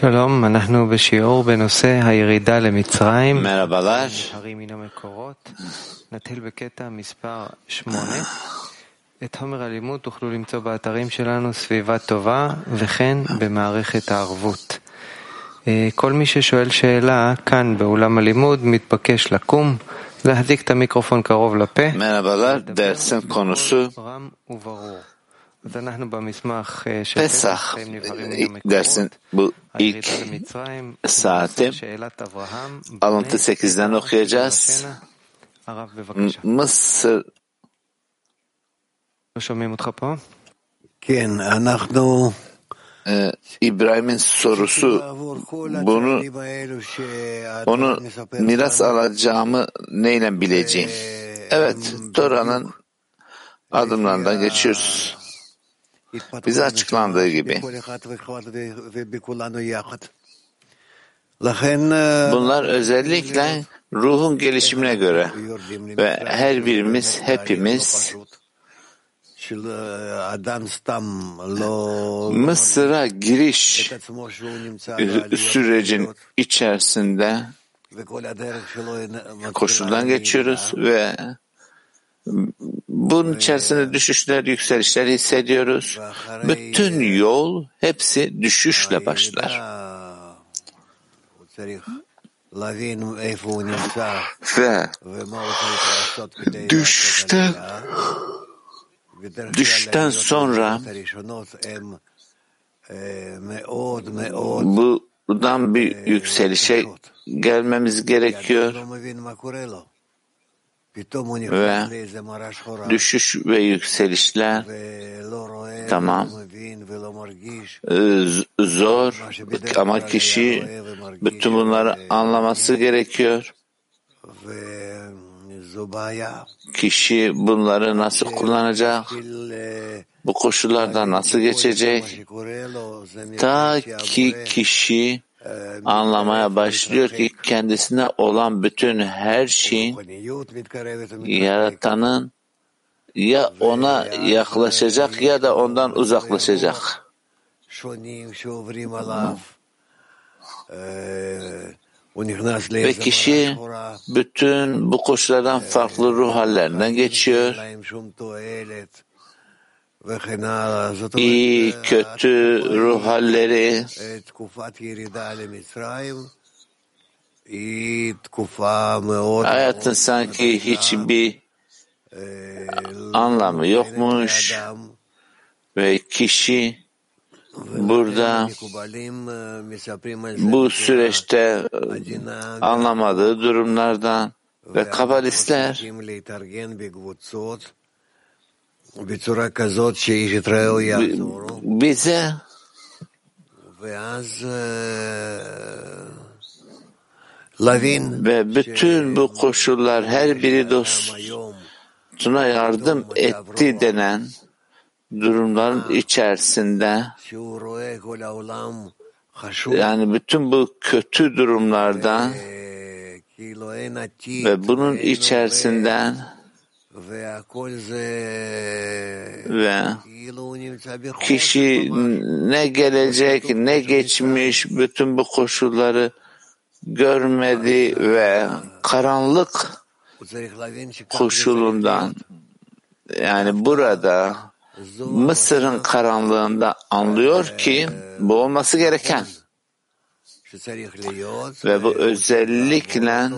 שלום, אנחנו בשיעור בנושא הירידה למצרים. הרים מן המקורות. נתחיל בקטע מספר 8. את חומר הלימוד תוכלו למצוא באתרים שלנו סביבה טובה וכן במערכת הערבות. אה, כל מי ששואל שאלה כאן באולם הלימוד מתבקש לקום, להדליק את המיקרופון קרוב לפה. Merhabalar. Dersin konusu רם וברור. Pesach dersin bu ilk saati alıntı 8'den okuyacağız. Mısır ee, İbrahim'in sorusu bunu onu miras alacağımı neyle bileceğim? Evet, Tora'nın adımlarından geçiyoruz bize açıklandığı gibi. Bunlar özellikle ruhun gelişimine göre ve her birimiz, hepimiz Mısır'a giriş sürecin içerisinde koşuldan geçiyoruz ve bunun içerisinde düşüşler, yükselişler hissediyoruz. Bütün yol hepsi düşüşle başlar. Ve düşüşten düşten sonra buradan bir yükselişe gelmemiz gerekiyor ve düşüş ve yükselişler. Tamam. Ee, zor. Ama kişi bütün bunları anlaması gerekiyor. Kişi bunları nasıl kullanacak? Bu koşullardan nasıl geçecek? Ta ki kişi anlamaya başlıyor ki kendisine olan bütün her şeyin yaratanın ya ona yaklaşacak ya da ondan uzaklaşacak. Ve kişi bütün bu koşullardan farklı ruh hallerinden geçiyor iyi kötü ruh halleri. Hayatın sanki hiçbir anlamı yokmuş. Ve kişi burada bu süreçte e, anlamadığı durumlardan ve kabalistler bize ve bütün bu koşullar her biri dostuna yardım etti denen durumların içerisinde. yani bütün bu kötü durumlardan ve bunun içerisinden ve kişi ne gelecek ne geçmiş bütün bu koşulları görmedi ve karanlık koşulundan yani burada Mısır'ın karanlığında anlıyor ki bu olması gereken. Ve bu özellikle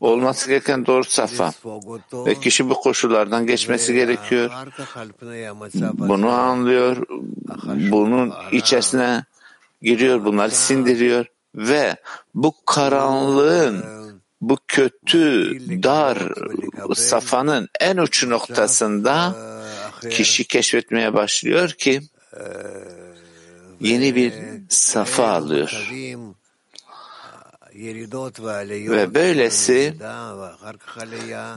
olması gereken doğru safa. Ve kişi bu koşullardan geçmesi gerekiyor. Bunu anlıyor. Bunun içerisine giriyor, bunları sindiriyor. Ve bu karanlığın, bu kötü, dar safanın en uç noktasında kişi keşfetmeye başlıyor ki yeni bir safa alıyor. Ve böylesi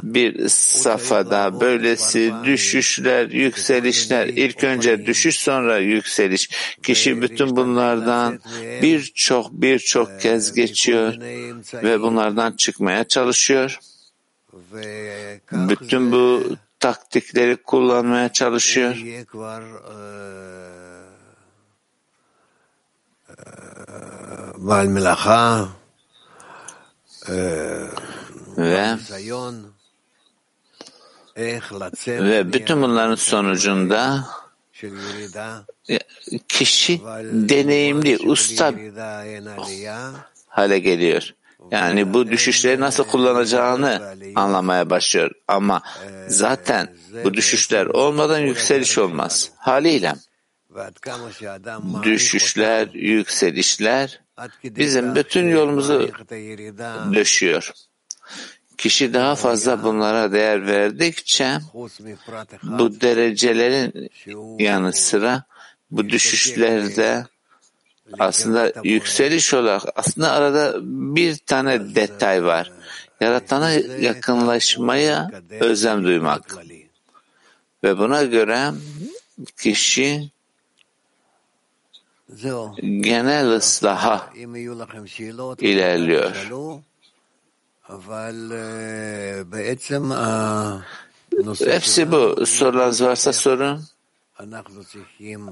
bir safada, böylesi düşüşler, yükselişler, ilk önce düşüş sonra yükseliş. Kişi bütün bunlardan birçok birçok kez geçiyor ve bunlardan çıkmaya çalışıyor. Bütün bu taktikleri kullanmaya çalışıyor ve ve bütün bunların sonucunda kişi deneyimli, usta hale geliyor. Yani bu düşüşleri nasıl kullanacağını anlamaya başlıyor. Ama zaten bu düşüşler olmadan yükseliş olmaz. Haliyle düşüşler, yükselişler bizim bütün yolumuzu döşüyor. Kişi daha fazla bunlara değer verdikçe bu derecelerin yanı sıra bu düşüşlerde aslında yükseliş olarak aslında arada bir tane detay var. Yaratana yakınlaşmaya özlem duymak. Ve buna göre kişi genel ıslaha ilerliyor. Hepsi bu. Sorularınız varsa sorun.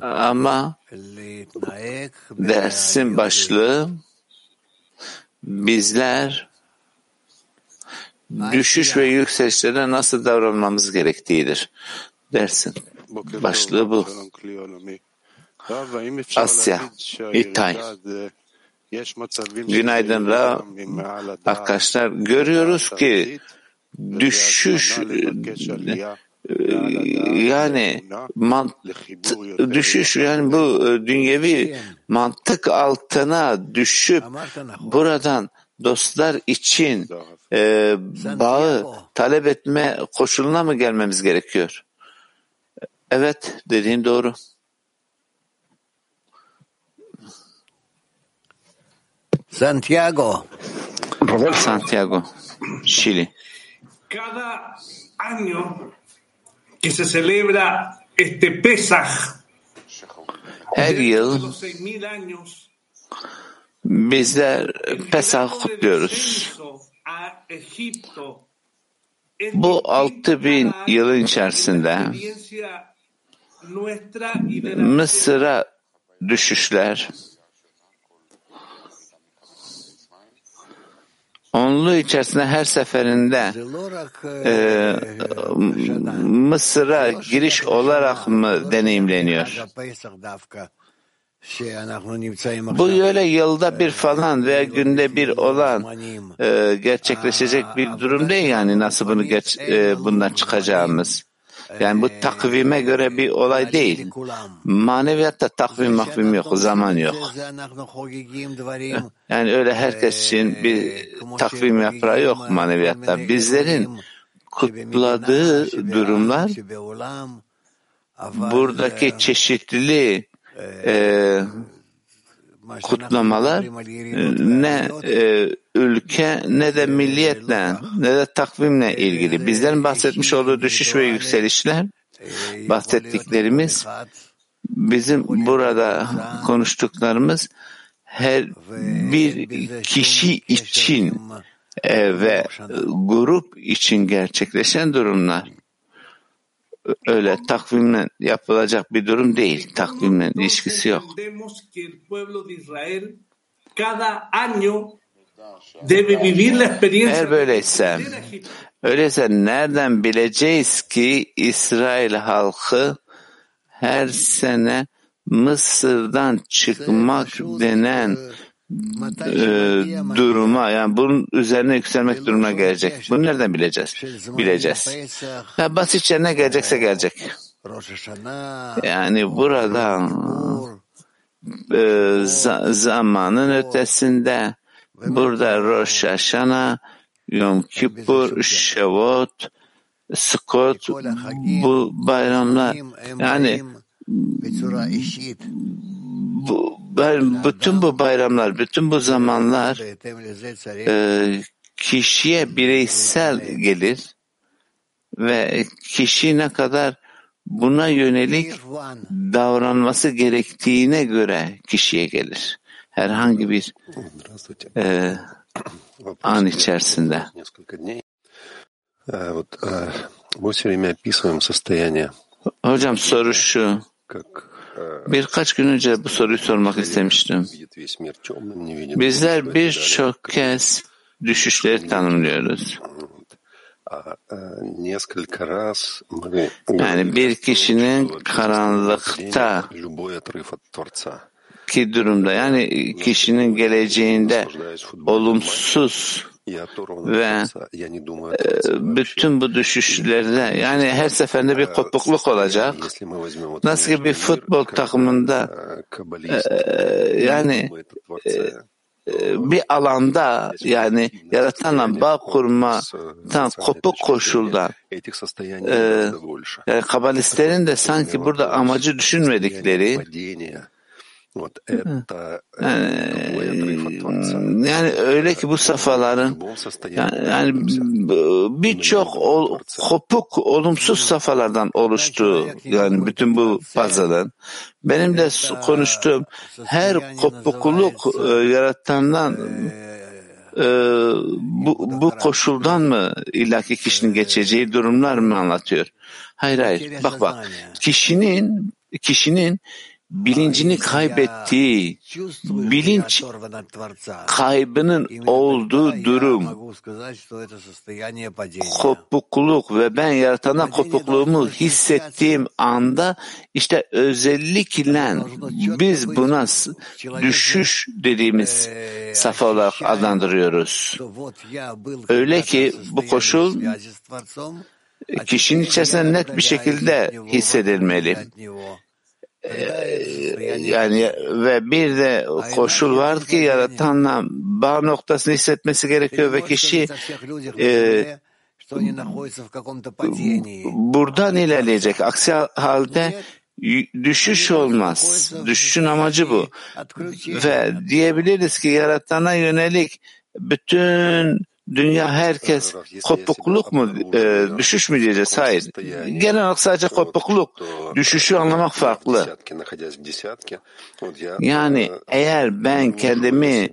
Ama dersin başlığı bizler düşüş ve yükselişlere nasıl davranmamız gerektiğidir. Dersin başlığı bu. Asya, İttay. Günaydın Rav. Arkadaşlar görüyoruz ki düşüş e, e, yani mant düşüş yani bu e, dünyevi mantık altına düşüp buradan dostlar için e, bağı talep etme koşuluna mı gelmemiz gerekiyor? Evet dediğin doğru. Santiago. Santiago, Chile. Cada año que se celebra este Pesaj. Her yıl bizler Pesah kutluyoruz. Bu 6000 yılın içerisinde Mısır'a düşüşler, Onlu içerisinde her seferinde e, Mısır'a giriş olarak mı deneyimleniyor? Bu öyle yılda bir falan veya günde bir olan e, gerçekleşecek bir durum değil yani nasıl bunu geç, e, bundan çıkacağımız. Yani bu takvime göre bir olay ee, değil. Maneviyatta takvim makvim yok, zaman yok. Yani öyle herkes için bir takvim yaprağı yok maneviyatta. Bizlerin kutladığı durumlar buradaki çeşitli e, kutlamalar ne e, ülke ne de milliyetle ne de takvimle ilgili. Bizlerin bahsetmiş olduğu düşüş ve yükselişler bahsettiklerimiz bizim burada konuştuklarımız her bir kişi için e, ve grup için gerçekleşen durumlar öyle takvimle yapılacak bir durum değil. Takvimle ilişkisi yok. Eğer böyleyse, öyleyse nereden bileceğiz ki İsrail halkı her sene Mısır'dan çıkmak denen e, duruma yani bunun üzerine yükselmek durumuna gelecek. Bunu nereden bileceğiz? Bileceğiz. Ya basitçe şey, ne gelecekse gelecek. Yani burada e, zamanın ötesinde Burada Rosh Hashanah, Yom Kippur, Şevot, Skot, bu bayramlar. Yani bu, bütün bu bayramlar, bütün bu zamanlar e, kişiye bireysel gelir ve kişi ne kadar buna yönelik davranması gerektiğine göre kişiye gelir herhangi bir e, an içerisinde. Hocam soru şu. Birkaç gün önce bu soruyu sormak istemiştim. Bizler birçok kez düşüşleri tanımlıyoruz. Yani bir kişinin karanlıkta ki durumda yani kişinin geleceğinde olumsuz ve e, bütün bu düşüşlerde yani her seferinde bir kopukluk olacak. Nasıl ki bir futbol takımında e, yani e, bir alanda yani yaratanla bağ kurma kurmadan kopuk koşuldan e, yani kabalistlerin de sanki burada amacı düşünmedikleri yani, eh, yani öyle ki bu safaların yani, yani birçok ol, kopuk olumsuz safalardan oluştu yani bütün bu puzzle'ın. Benim de konuştuğum her kopukluk e, yaratandan e, bu, bu koşuldan mı illaki kişinin geçeceği durumlar mı anlatıyor? Hayır hayır. Bak bak. kişinin kişinin bilincini kaybettiği bilinç kaybının olduğu durum. kopukluk ve ben yaratana kopukluğumu hissettiğim anda işte özellikle biz buna düşüş dediğimiz safa olarak adlandırıyoruz. Öyle ki bu koşul kişinin içerisinde net bir şekilde hissedilmeli. Yani ve bir de koşul var ki yaratanla bağ noktasını hissetmesi gerekiyor ve kişi e, buradan ilerleyecek. Aksi halde düşüş olmaz. Düşüşün amacı bu. Ve diyebiliriz ki yaratana yönelik bütün dünya herkes kopukluk mu, e, düşüş mü diyeceğiz? Hayır. Genel olarak sadece kopukluk, düşüşü anlamak farklı. Yani eğer ben kendimi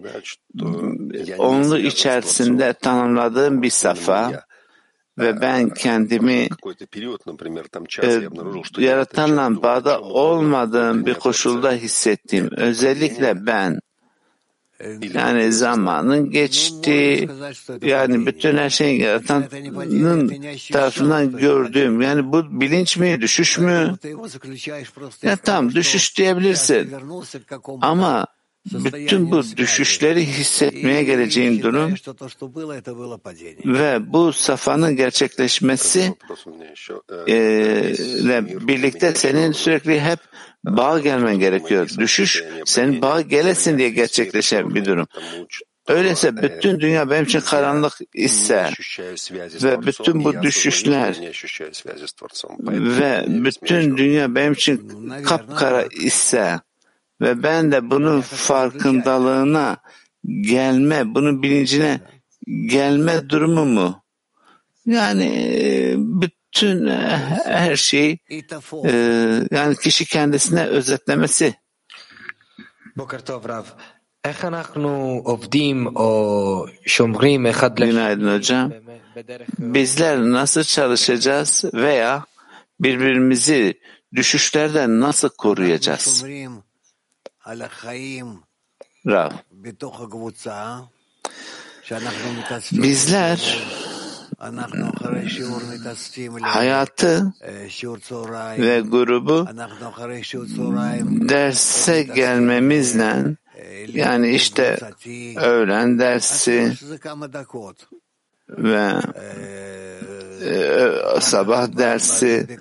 onlu içerisinde tanımladığım bir safa, ve ben kendimi e, e yaratanla bağda olmadığım bir koşulda hissettim. Özellikle ben yani zamanın geçtiği yani bütün her şeyi yaratanın tarafından gördüğüm yani bu bilinç mi düşüş mü? Ya tam düşüş diyebilirsin. Ama bütün bu düşüşleri hissetmeye geleceğim durum ve bu safanın gerçekleşmesi ee, e, ile birlikte senin sürekli hep bağ gelmen gerekiyor. Düşüş senin bağ gelesin diye gerçekleşen bir durum. Öyleyse bütün dünya benim için karanlık ise ve bütün bu düşüşler ve bütün dünya benim için kapkara ise ve ben de bunun farkındalığına gelme, bunun bilincine gelme durumu mu? Yani e, bütün e, her şeyi e, yani kişi kendisine özetlemesi. Günaydın hocam. Bizler nasıl çalışacağız veya birbirimizi düşüşlerden nasıl koruyacağız? Rav. Bizler hayatı ve grubu derse gelmemizle yani işte öğlen dersi ve e, sabah dersi.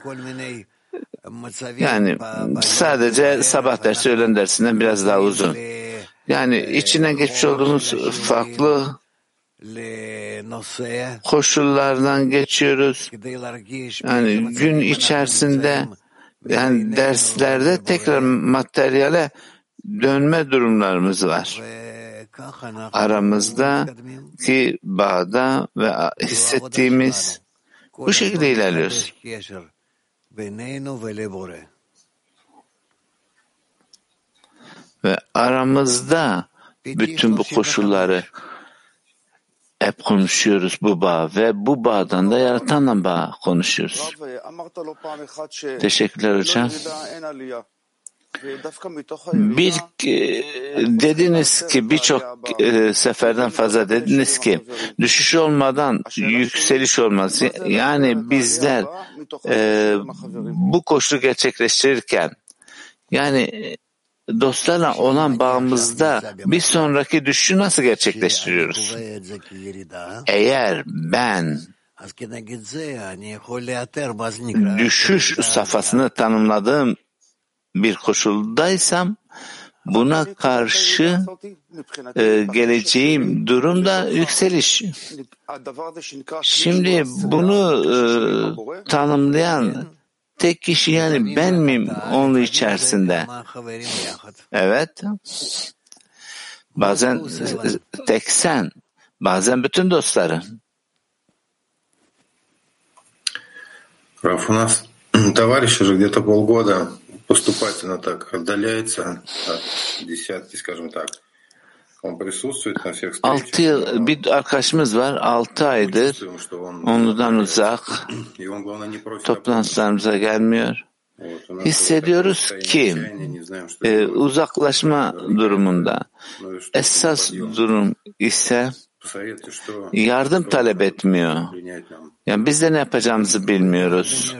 yani sadece sabah dersi öğlen dersinden biraz daha uzun. Yani içine geçmiş olduğumuz farklı koşullardan geçiyoruz. Yani gün içerisinde yani derslerde tekrar materyale dönme durumlarımız var. Aramızda ki bağda ve hissettiğimiz bu şekilde ilerliyoruz. Ve aramızda bütün bu koşulları hep konuşuyoruz bu bağ ve bu bağdan da yaratanla bağ konuşuyoruz. Teşekkürler hocam. Bir e, dediniz ki birçok e, seferden fazla dediniz ki düşüş olmadan yükseliş olmaz. Yani bizler e, bu koşulu gerçekleştirirken yani dostlarla olan bağımızda bir sonraki düşüşü nasıl gerçekleştiriyoruz? Eğer ben düşüş safhasını tanımladığım bir koşuldaysam buna karşı e, geleceğim durumda yükseliş. Şimdi bunu e, tanımlayan tek kişi yani ben miyim onun içerisinde? Evet. Bazen tek sen, bazen bütün dostların. Раф, у нас товарищ уже где-то полгода поступательно так отдаляется от десятки, скажем так. Altı yıl bir arkadaşımız var. Altı aydır ondan uzak. Toplantılarımıza gelmiyor. Hissediyoruz ki e, uzaklaşma durumunda. Esas durum ise yardım talep etmiyor. Yani biz de ne yapacağımızı bilmiyoruz.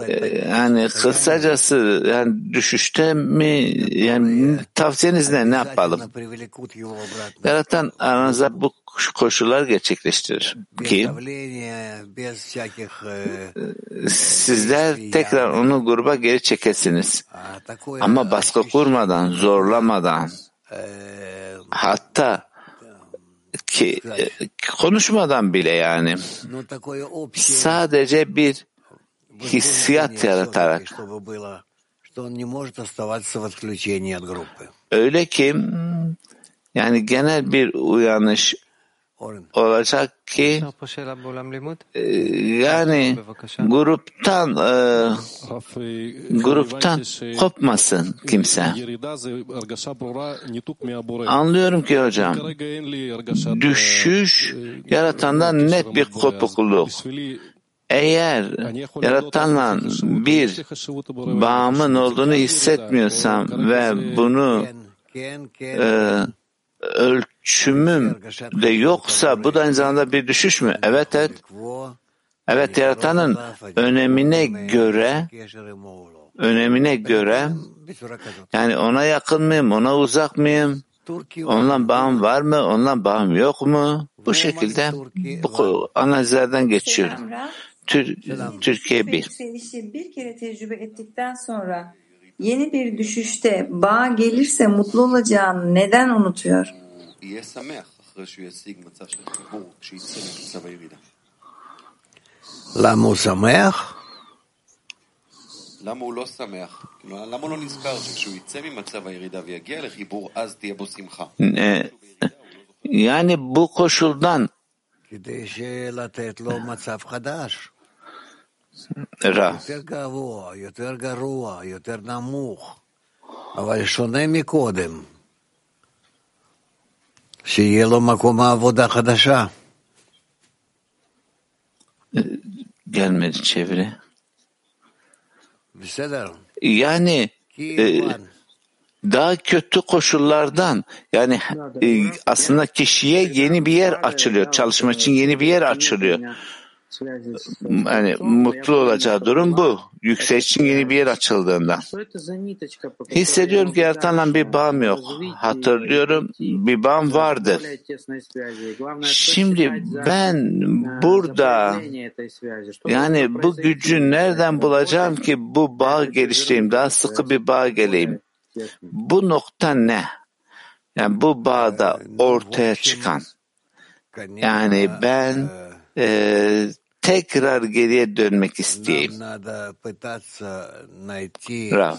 Ee, yani kısacası yani düşüşte mi yani tavsiyeniz ne ne yapalım? Yaratan aranızda bu koşullar gerçekleştirir ki ee, sizler tekrar onu gruba geri çekesiniz. Ama baskı kurmadan, zorlamadan hatta ki e, konuşmadan bile yani. Sadece bir hissiyat yaratarak. öyle ki yani genel bir uyanış olacak ki e, yani gruptan e, gruptan kopmasın kimse. Anlıyorum ki hocam düşüş yaratandan net bir kopukluk. Eğer yaratanla bir bağımın olduğunu hissetmiyorsam ve bunu e, ölçü ölçümüm de yoksa bu da aynı zamanda bir düşüş mü? Evet evet. Evet yaratanın önemine göre önemine göre yani ona yakın mıyım, ona uzak mıyım? Onunla bağım var mı, onunla bağım yok mu? Bu şekilde bu analizlerden geçiyorum. Tür- Türkiye bir. Yükselişi bir kere tecrübe ettikten sonra yeni bir düşüşte bağ gelirse mutlu olacağını neden unutuyor? יהיה שמח אחרי שהוא ישיג מצב של חיבור, כשיצא ממצב הירידה. למה הוא שמח? למה הוא לא שמח? כאילו, למה הוא לא נזכר שכשהוא יצא ממצב הירידה ויגיע לחיבור, אז תהיה בו שמחה? E, yani bu koşuldan כדי לתת לו מצב חדש. Ra, יותר גבוה, יותר גרוע, יותר נמוך, אבל שונה מקודם. שיהיה לו מקום עבודה חדשה. gelmedi çeviri. בסדר? Yani כי e, Ivan, daha kötü koşullardan yani e, aslında kişiye yeni bir yer açılıyor. Çalışma için yeni bir yer açılıyor. Yani mutlu olacağı durum bu. Yükseliş için yeni bir yer açıldığında. Hissediyorum ki yaratanla bir bağım yok. Hatırlıyorum bir bağım vardı. Şimdi ben burada yani bu gücü nereden bulacağım ki bu bağ geliştireyim, daha sıkı bir bağ geleyim. Bu nokta ne? Yani bu bağda ortaya çıkan. Yani ben e, tekrar geriye dönmek isteyeyim. Rav.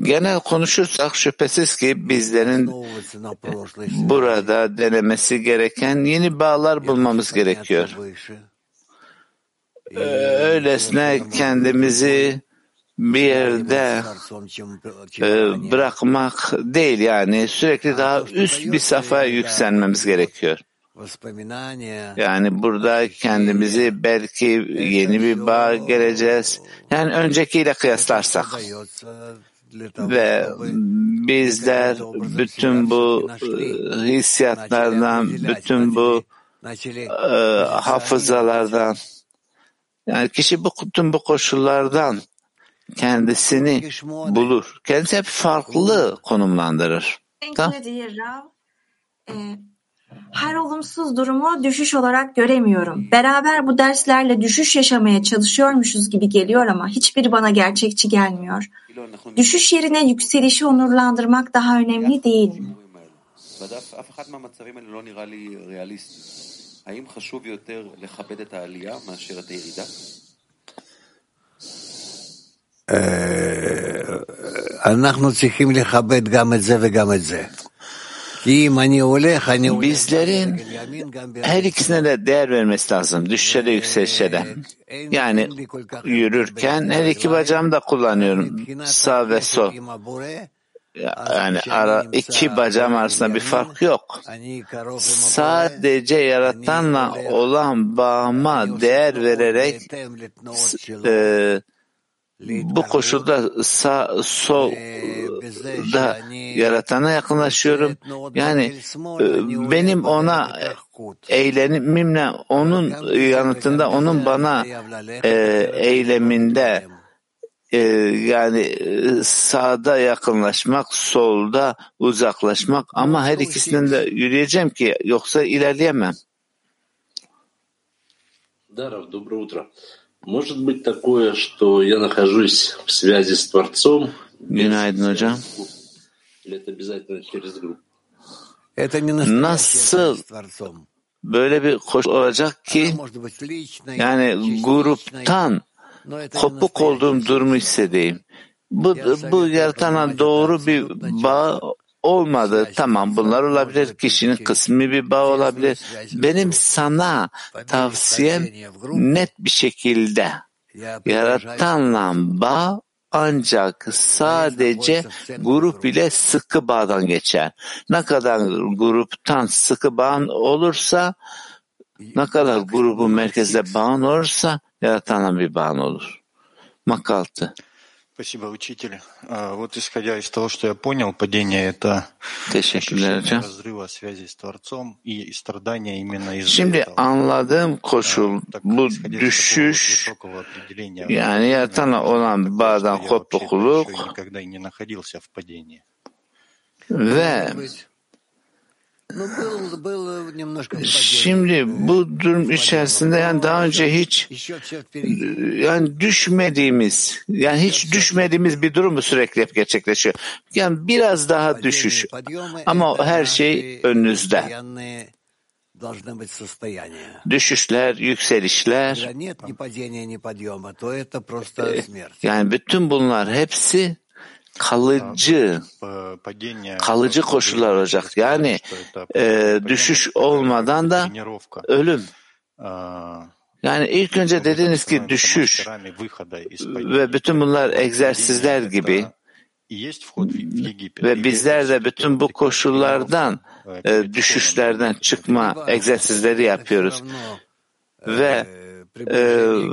Genel konuşursak şüphesiz ki bizlerin burada denemesi gereken yeni bağlar bulmamız gerekiyor. Ee, öylesine kendimizi bir yerde e, bırakmak değil yani sürekli daha üst bir safhaya yükselmemiz gerekiyor. Yani burada kendimizi belki yeni bir bağ geleceğiz. Yani öncekiyle kıyaslarsak ve bizler bütün bu e, hissiyatlardan, bütün bu e, hafızalardan, yani kişi bu bütün bu koşullardan kendisini bulur. Kendisi hep farklı konumlandırır. Tamam Sevgili Rav, e, her olumsuz durumu düşüş olarak göremiyorum. Beraber bu derslerle düşüş yaşamaya çalışıyormuşuz gibi geliyor ama hiçbiri bana gerçekçi gelmiyor. Düşüş yerine yükselişi onurlandırmak daha önemli değil mi? בדף אף אחד מהמצבים האלה לא נראה לי ריאליסטי. האם חשוב יותר לכבד את העלייה מאשר את הירידה? אנחנו צריכים לכבד גם את זה וגם את זה. Bizlerin her ikisine de değer vermesi lazım. Düşüşe de yükselişe de. Yani yürürken her iki bacağımı da kullanıyorum. Sağ ve sol. Yani ara, iki bacağım arasında bir fark yok. Sadece yaratanla olan bağıma değer vererek e, bu koşulda sağ sol da yaratana yakınlaşıyorum. Yani e, benim ona eylemimle onun yanıtında onun bana e, eyleminde e, yani e, sağda yakınlaşmak, solda uzaklaşmak ama her ikisinden de yürüyeceğim ki yoksa ilerleyemem. Даров, доброе утро. Может быть такое, что я нахожусь в связи с Творцом? Günaydın hocam. Или это обязательно через группу? Это не настоящая с Творцом. böyle bir koşul olacak ki yani gruptan kopuk olduğum durumu hissedeyim. Bu, bu yaratana doğru bir bağ olmadı. Tamam bunlar olabilir. Kişinin kısmi bir bağ olabilir. Benim sana tavsiyem net bir şekilde yaratanla bağ ancak sadece grup ile sıkı bağdan geçer. Ne kadar gruptan sıkı bağın olursa, ne kadar grubun merkezde bağın olursa yaratanla bir bağın olur. Makaltı. Спасибо, учитель. А, вот исходя из того, что я понял, падение — это ощущение разрыва связи с Творцом и страдания именно из Şimdi этого. anladığım koşul bu düşüş yani yaratana olan bağdan kopukluk ve Şimdi bu durum içerisinde yani daha önce hiç yani düşmediğimiz yani hiç düşmediğimiz bir durum mu sürekli hep gerçekleşiyor? Yani biraz daha düşüş ama her şey önünüzde. Düşüşler, yükselişler. Э, yani bütün bunlar hepsi kalıcı. Kalıcı koşullar olacak. Yani e, düşüş olmadan da ölüm. Yani ilk önce dediniz ki düşüş ve bütün bunlar egzersizler gibi. Ve bizler de bütün bu koşullardan e, düşüşlerden çıkma egzersizleri yapıyoruz. ve e, e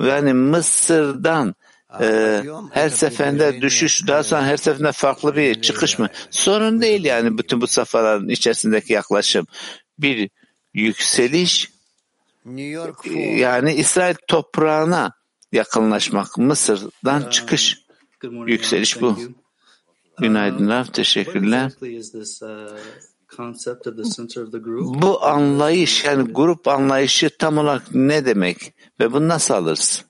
yani Mısır'dan e, her seferinde düşüş daha sonra her seferinde farklı bir çıkış mı? Sorun değil yani bütün bu safhaların içerisindeki yaklaşım. Bir yükseliş e, yani İsrail toprağına yakınlaşmak. Mısır'dan çıkış. Good morning, Yükseliş bu. you. Günaydınlar, teşekkürler. uh? Bu anlayış yani grup anlayışı tam olarak ne demek ve bunu nasıl alırız?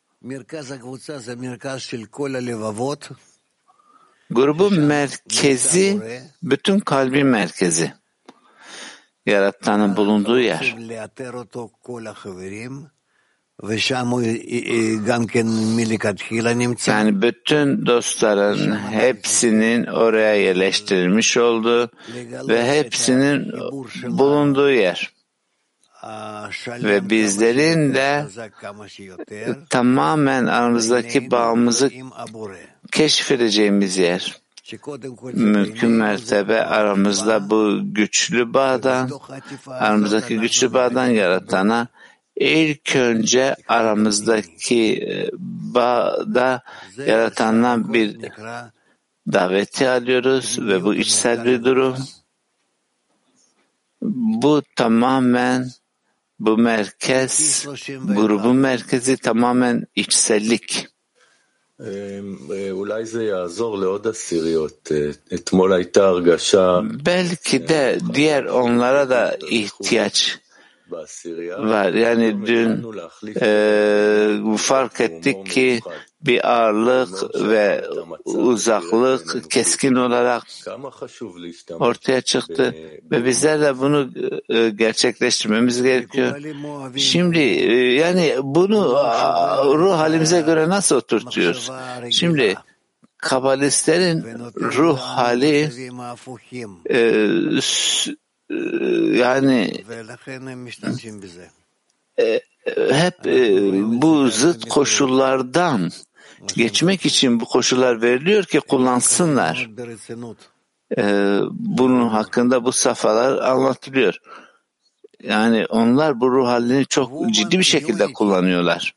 Grubun merkezi bütün kalbi merkezi. Yaratanın bulunduğu yer. Yani bütün dostların hepsinin oraya yerleştirilmiş olduğu ve hepsinin bulunduğu yer ve bizlerin de tamamen aramızdaki bağımızı keşfedeceğimiz yer. Mümkün mertebe aramızda bu güçlü bağdan, aramızdaki güçlü bağdan yaratana ilk önce aramızdaki e, bağda yaratandan bir daveti alıyoruz ve bu içsel bir durum. Bu tamamen bu merkez, grubun merkezi tamamen içsellik. Belki de diğer onlara da ihtiyaç var. Yani dün e, fark ettik ki bir ağırlık ve uzaklık keskin olarak ortaya çıktı ve bizler de bunu e, gerçekleştirmemiz gerekiyor. Şimdi e, yani bunu ruh halimize göre nasıl oturtuyoruz? Şimdi kabalistlerin ruh hali e, e, yani e, hep e, bu zıt koşullardan geçmek için bu koşullar veriliyor ki kullansınlar. E, bunun hakkında bu safhalar anlatılıyor. Yani onlar bu ruh halini çok ciddi bir şekilde kullanıyorlar.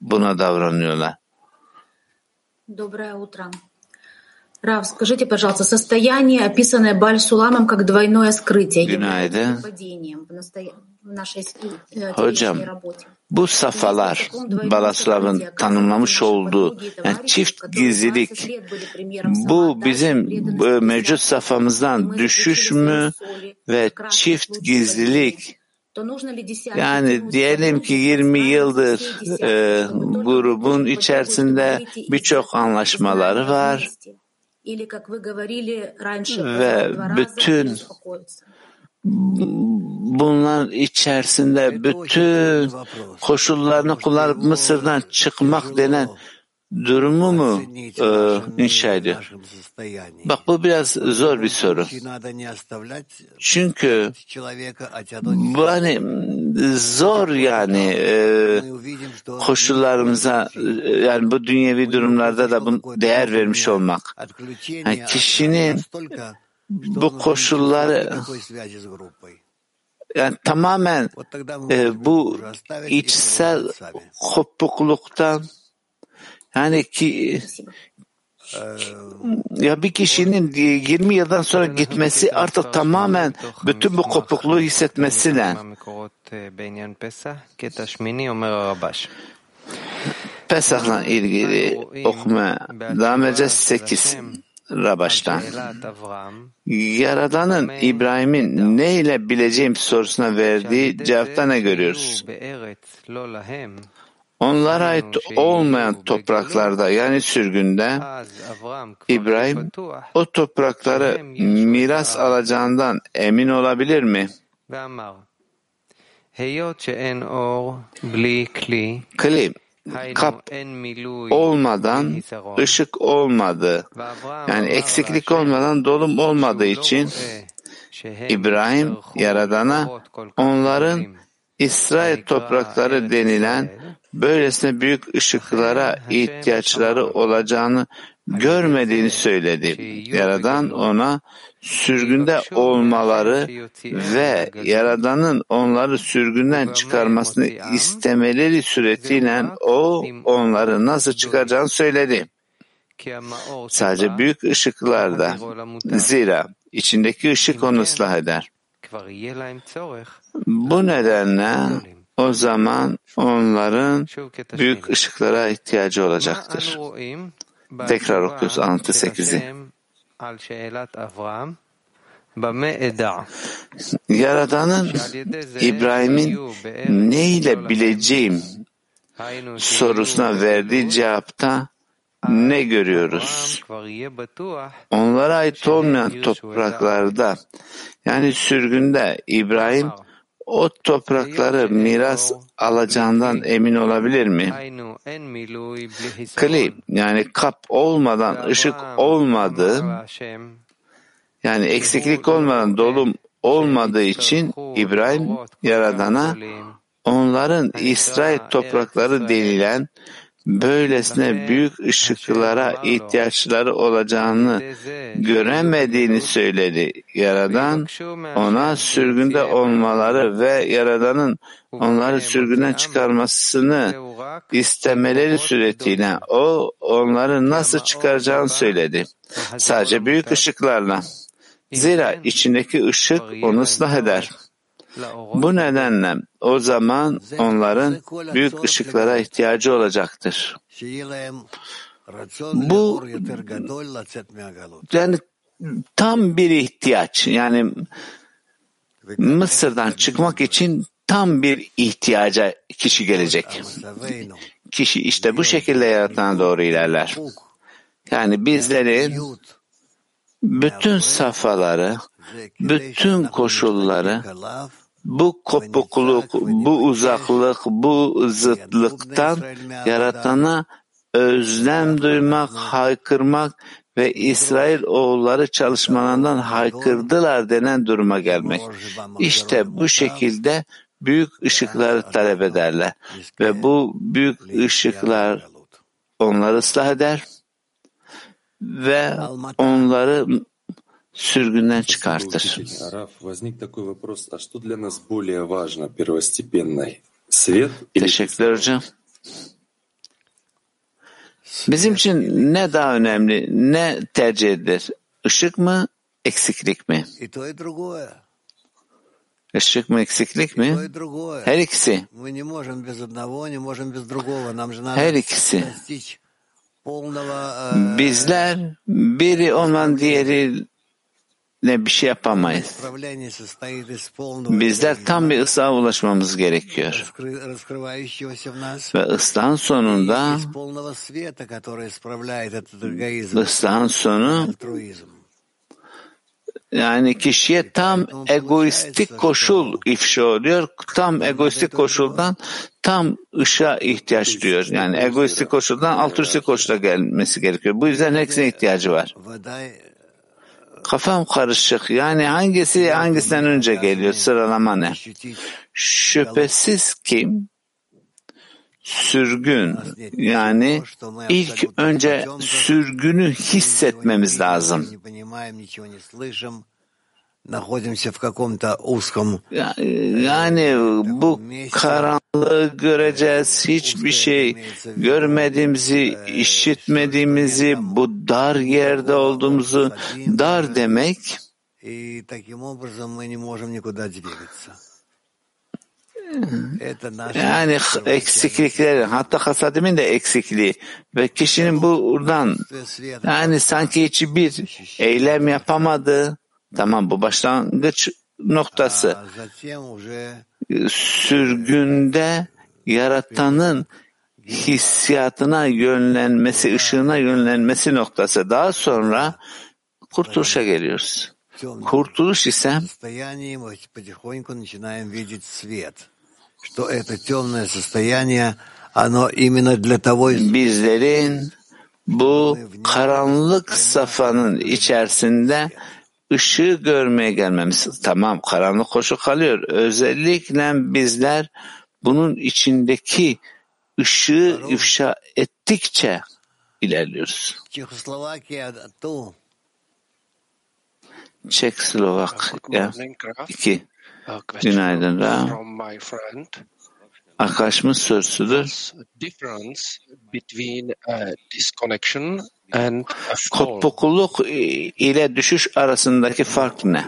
Buna davranıyorlar. Доброе утро. Рав, скажите, пожалуйста, состояние, описанное Баль-Суламом как двойное скрытие, является Günaydın. падением в, настоя... в нашей э, Hocam, телесной работе? Bu safhalar Balaslav'ın tanımlamış olduğu yani çift gizlilik bu bizim e, mevcut safhamızdan düşüş mü ve çift gizlilik? Yani diyelim ki 20 yıldır e, grubun içerisinde birçok anlaşmaları var ve bütün bunlar içerisinde bütün koşullarını kullanıp Mısır'dan çıkmak denen durumu mu e, inşa ediyor? Bak bu biraz zor bir soru. Çünkü bu hani zor yani e, koşullarımıza yani bu dünyevi durumlarda da bunu değer vermiş olmak. Yani kişinin bu koşulları yani tamamen e, bu içsel kopukluktan yani ki ya bir kişinin 20 yıldan sonra gitmesi artık tamamen bütün bu kopukluğu hissetmesiyle. Pesah'la ilgili okuma devam edeceğiz. 8 Rabaş'tan. Yaradan'ın İbrahim'in ne ile bileceğim sorusuna verdiği cevapta ne görüyoruz? Onlara ait olmayan topraklarda yani sürgünde İbrahim o toprakları miras alacağından emin olabilir mi? Kli, kap olmadan ışık olmadı. Yani eksiklik olmadan dolum olmadığı için İbrahim Yaradan'a onların İsrail toprakları denilen böylesine büyük ışıklara ihtiyaçları olacağını görmediğini söyledi. Yaradan ona sürgünde olmaları ve Yaradan'ın onları sürgünden çıkarmasını istemeleri suretiyle o onları nasıl çıkaracağını söyledi. Sadece büyük ışıklarda. Zira içindeki ışık onu ıslah eder. Bu nedenle o zaman onların büyük ışıklara ihtiyacı olacaktır. Tekrar okuyoruz alıntı 8'i. Yaradan'ın İbrahim'in ne ile bileceğim sorusuna verdiği cevapta ne görüyoruz? Onlara ait olmayan topraklarda yani sürgünde İbrahim o toprakları miras alacağından emin olabilir mi? Kli yani kap olmadan ışık olmadı. Yani eksiklik olmadan dolum olmadığı için İbrahim Yaradan'a onların İsrail toprakları denilen böylesine büyük ışıklara ihtiyaçları olacağını göremediğini söyledi. Yaradan ona sürgünde olmaları ve Yaradan'ın onları sürgünden çıkarmasını istemeleri suretiyle o onları nasıl çıkaracağını söyledi. Sadece büyük ışıklarla. Zira içindeki ışık onu ıslah eder. Bu nedenle o zaman onların büyük ışıklara ihtiyacı olacaktır. Bu yani tam bir ihtiyaç. Yani Mısır'dan çıkmak için tam bir ihtiyaca kişi gelecek. Kişi işte bu şekilde yaratana doğru ilerler. Yani bizlerin bütün safhaları, bütün koşulları bu kopukluk, bu uzaklık, bu zıtlıktan yaratana özlem duymak, haykırmak ve İsrail oğulları çalışmalarından haykırdılar denen duruma gelmek. İşte bu şekilde büyük ışıkları talep ederler ve bu büyük ışıklar onları ıslah eder ve onları sürgünden çıkartır. Teşekkürler hocam. Bizim için ne daha önemli, ne tercih edilir? Işık mı, eksiklik mi? Işık mı, eksiklik mi? Her ikisi. Her ikisi. Bizler biri olan diğeri ne bir şey yapamayız. Bizler tam bir ıslaha ulaşmamız gerekiyor. Ve ıslahın sonunda ıslahın sonu yani kişiye tam egoistik koşul ifşa oluyor. Tam egoistik koşuldan tam ışığa ihtiyaç duyuyor. Yani egoistik koşuldan altruistik koşula gelmesi gerekiyor. Bu yüzden hepsine ihtiyacı var. Kafam karışık. Yani hangisi hangisinden önce geliyor? Sıralama ne? Şüphesiz ki sürgün yani ilk önce sürgünü hissetmemiz lazım. Yani bu karanlığı göreceğiz, hiçbir şey görmediğimizi, işitmediğimizi, bu dar yerde olduğumuzu, dar demek yani eksiklikleri, hatta hasadimin de eksikliği ve kişinin buradan yani sanki hiç bir eylem yapamadı. Tamam bu başlangıç noktası. Sürgünde yaratanın hissiyatına yönlenmesi, ışığına yönlenmesi noktası. Daha sonra kurtuluşa geliyoruz. Kurtuluş ise bizlerin bu karanlık safanın içerisinde ışığı görmeye gelmemiz. Tamam karanlık koşu kalıyor. Özellikle bizler bunun içindeki ışığı ifşa ettikçe ilerliyoruz. Çekoslovakya 2. Günaydın Ra. Arkadaşımın sorusudur. Kopukluk ile düşüş arasındaki fark ne?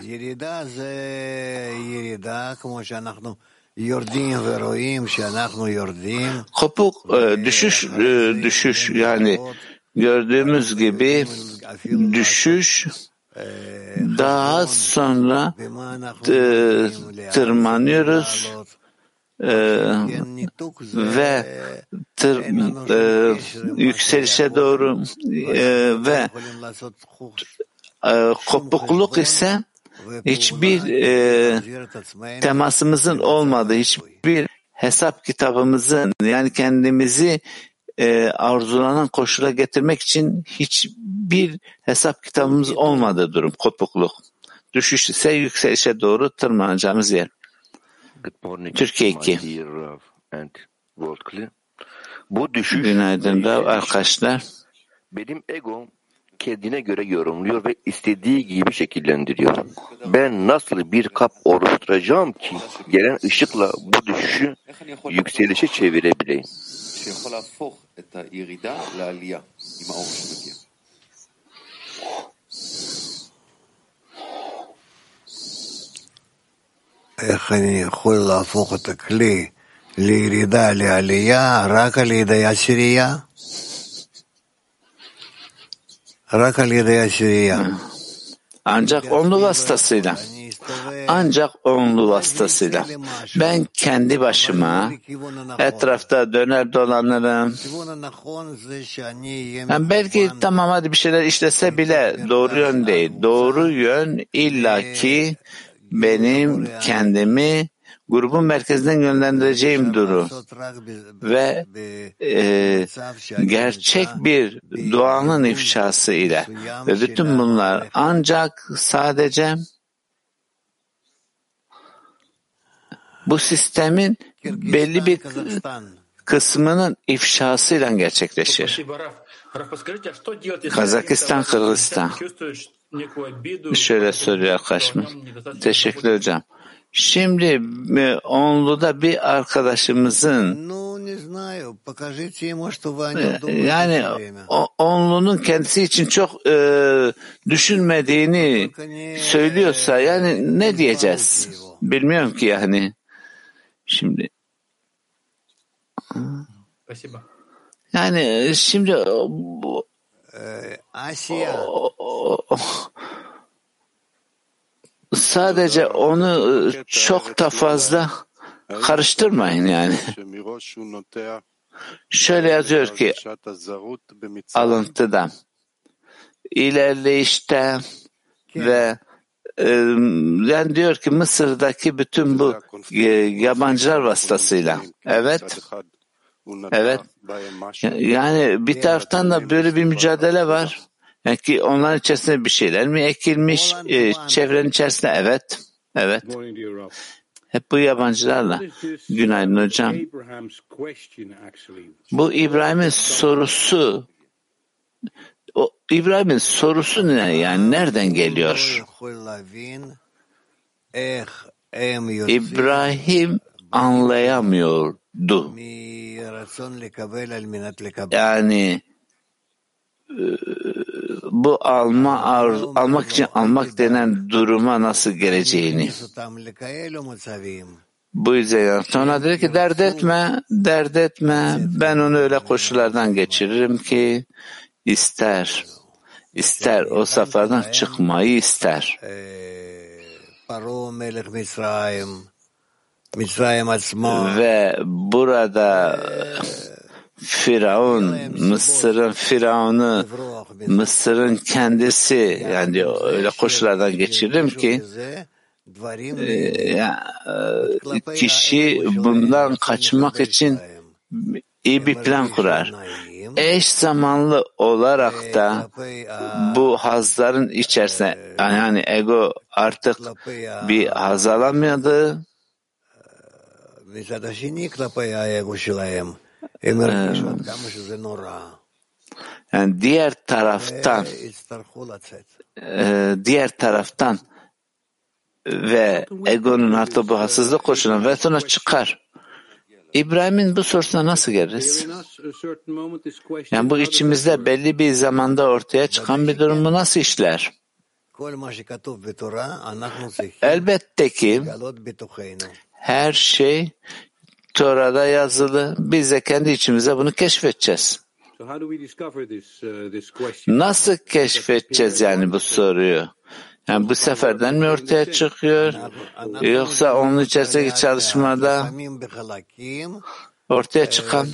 Kopuk düşüş düşüş yani gördüğümüz gibi düşüş daha sonra tırmanıyoruz ve tır, e, yükselişe doğru e, ve e, kopukluk ise hiçbir e, temasımızın olmadığı, hiçbir hesap kitabımızın yani kendimizi e, arzulanan koşula getirmek için hiçbir hesap kitabımız olmadığı durum kopukluk. Düşüş ise yükselişe doğru tırmanacağımız yer. Türkiye 2. Bu düşüş Günaydın Rav arkadaşlar. benim ego kendine göre yorumluyor ve istediği gibi şekillendiriyor. Ben nasıl bir kap oluşturacağım ki gelen ışıkla bu düşüşü yükselişe çevirebileyim? איך אני יכול להפוך את הכלי לירידה לעלייה רק על ידי עשירייה? רק על ידי עשירייה. Ancak onlu vasıtasıyla. Ancak onlu vasıtasıyla. Ben kendi başıma etrafta döner dolanırım. Yani belki tamam hadi bir şeyler işlese bile doğru yön değil. Doğru yön illaki benim kendimi grubun merkezinden yönlendireceğim duru. ve e, gerçek bir duanın ifşası ile. ve bütün bunlar ancak sadece bu sistemin belli bir kısmının ifşasıyla gerçekleşir. Kazakistan, Kırgızistan. Şöyle soruyor arkadaşım. Teşekkür hocam. Şimdi e, Onlu'da bir arkadaşımızın e, yani Onlu'nun kendisi için çok e, düşünmediğini söylüyorsa yani ne diyeceğiz? Bilmiyorum ki yani. Şimdi yani e, şimdi bu- o- o- sadece onu e, çok da fazla karıştırmayın yani. Şöyle yazıyor ki alıntıda ilerleyişte ve e, yani diyor ki Mısır'daki bütün bu e, yabancılar vasıtasıyla. evet. Evet yani bir taraftan da böyle bir mücadele var. Yani ki onların içerisinde bir şeyler mi ekilmiş e, çevrenin içerisinde evet evet hep bu yabancılarla. Günaydın hocam. Bu İbrahim'in sorusu o İbrahim'in sorusu ne yani nereden geliyor? İbrahim anlayamıyordu. Yani e, bu alma arzu, almak için almak denen duruma nasıl geleceğini. Bu yüzden sonra dedi ki dert etme, dert etme. Ben onu öyle koşullardan geçiririm ki ister, ister o seferden çıkmayı ister. Ve burada Firavun, Mısır'ın Firavun'u, Mısır'ın kendisi yani öyle koşullardan geçiririm ki e, e, kişi bundan kaçmak için iyi bir plan kurar. Eş zamanlı olarak da bu hazların içerisine yani ego artık bir haz alamıyordu. Yani diğer taraftan diğer taraftan ve egonun artık bu hassızlık koşuna ve sonra çıkar. İbrahim'in bu sorusuna nasıl geliriz? Yani bu içimizde belli bir zamanda ortaya çıkan bir durumu nasıl işler? Elbette ki her şey Tora'da yazılı. Biz de kendi içimize bunu keşfedeceğiz. Nasıl keşfedeceğiz yani bu soruyu? Yani bu seferden mi ortaya çıkıyor? Yoksa onun içerisindeki çalışmada ortaya çıkan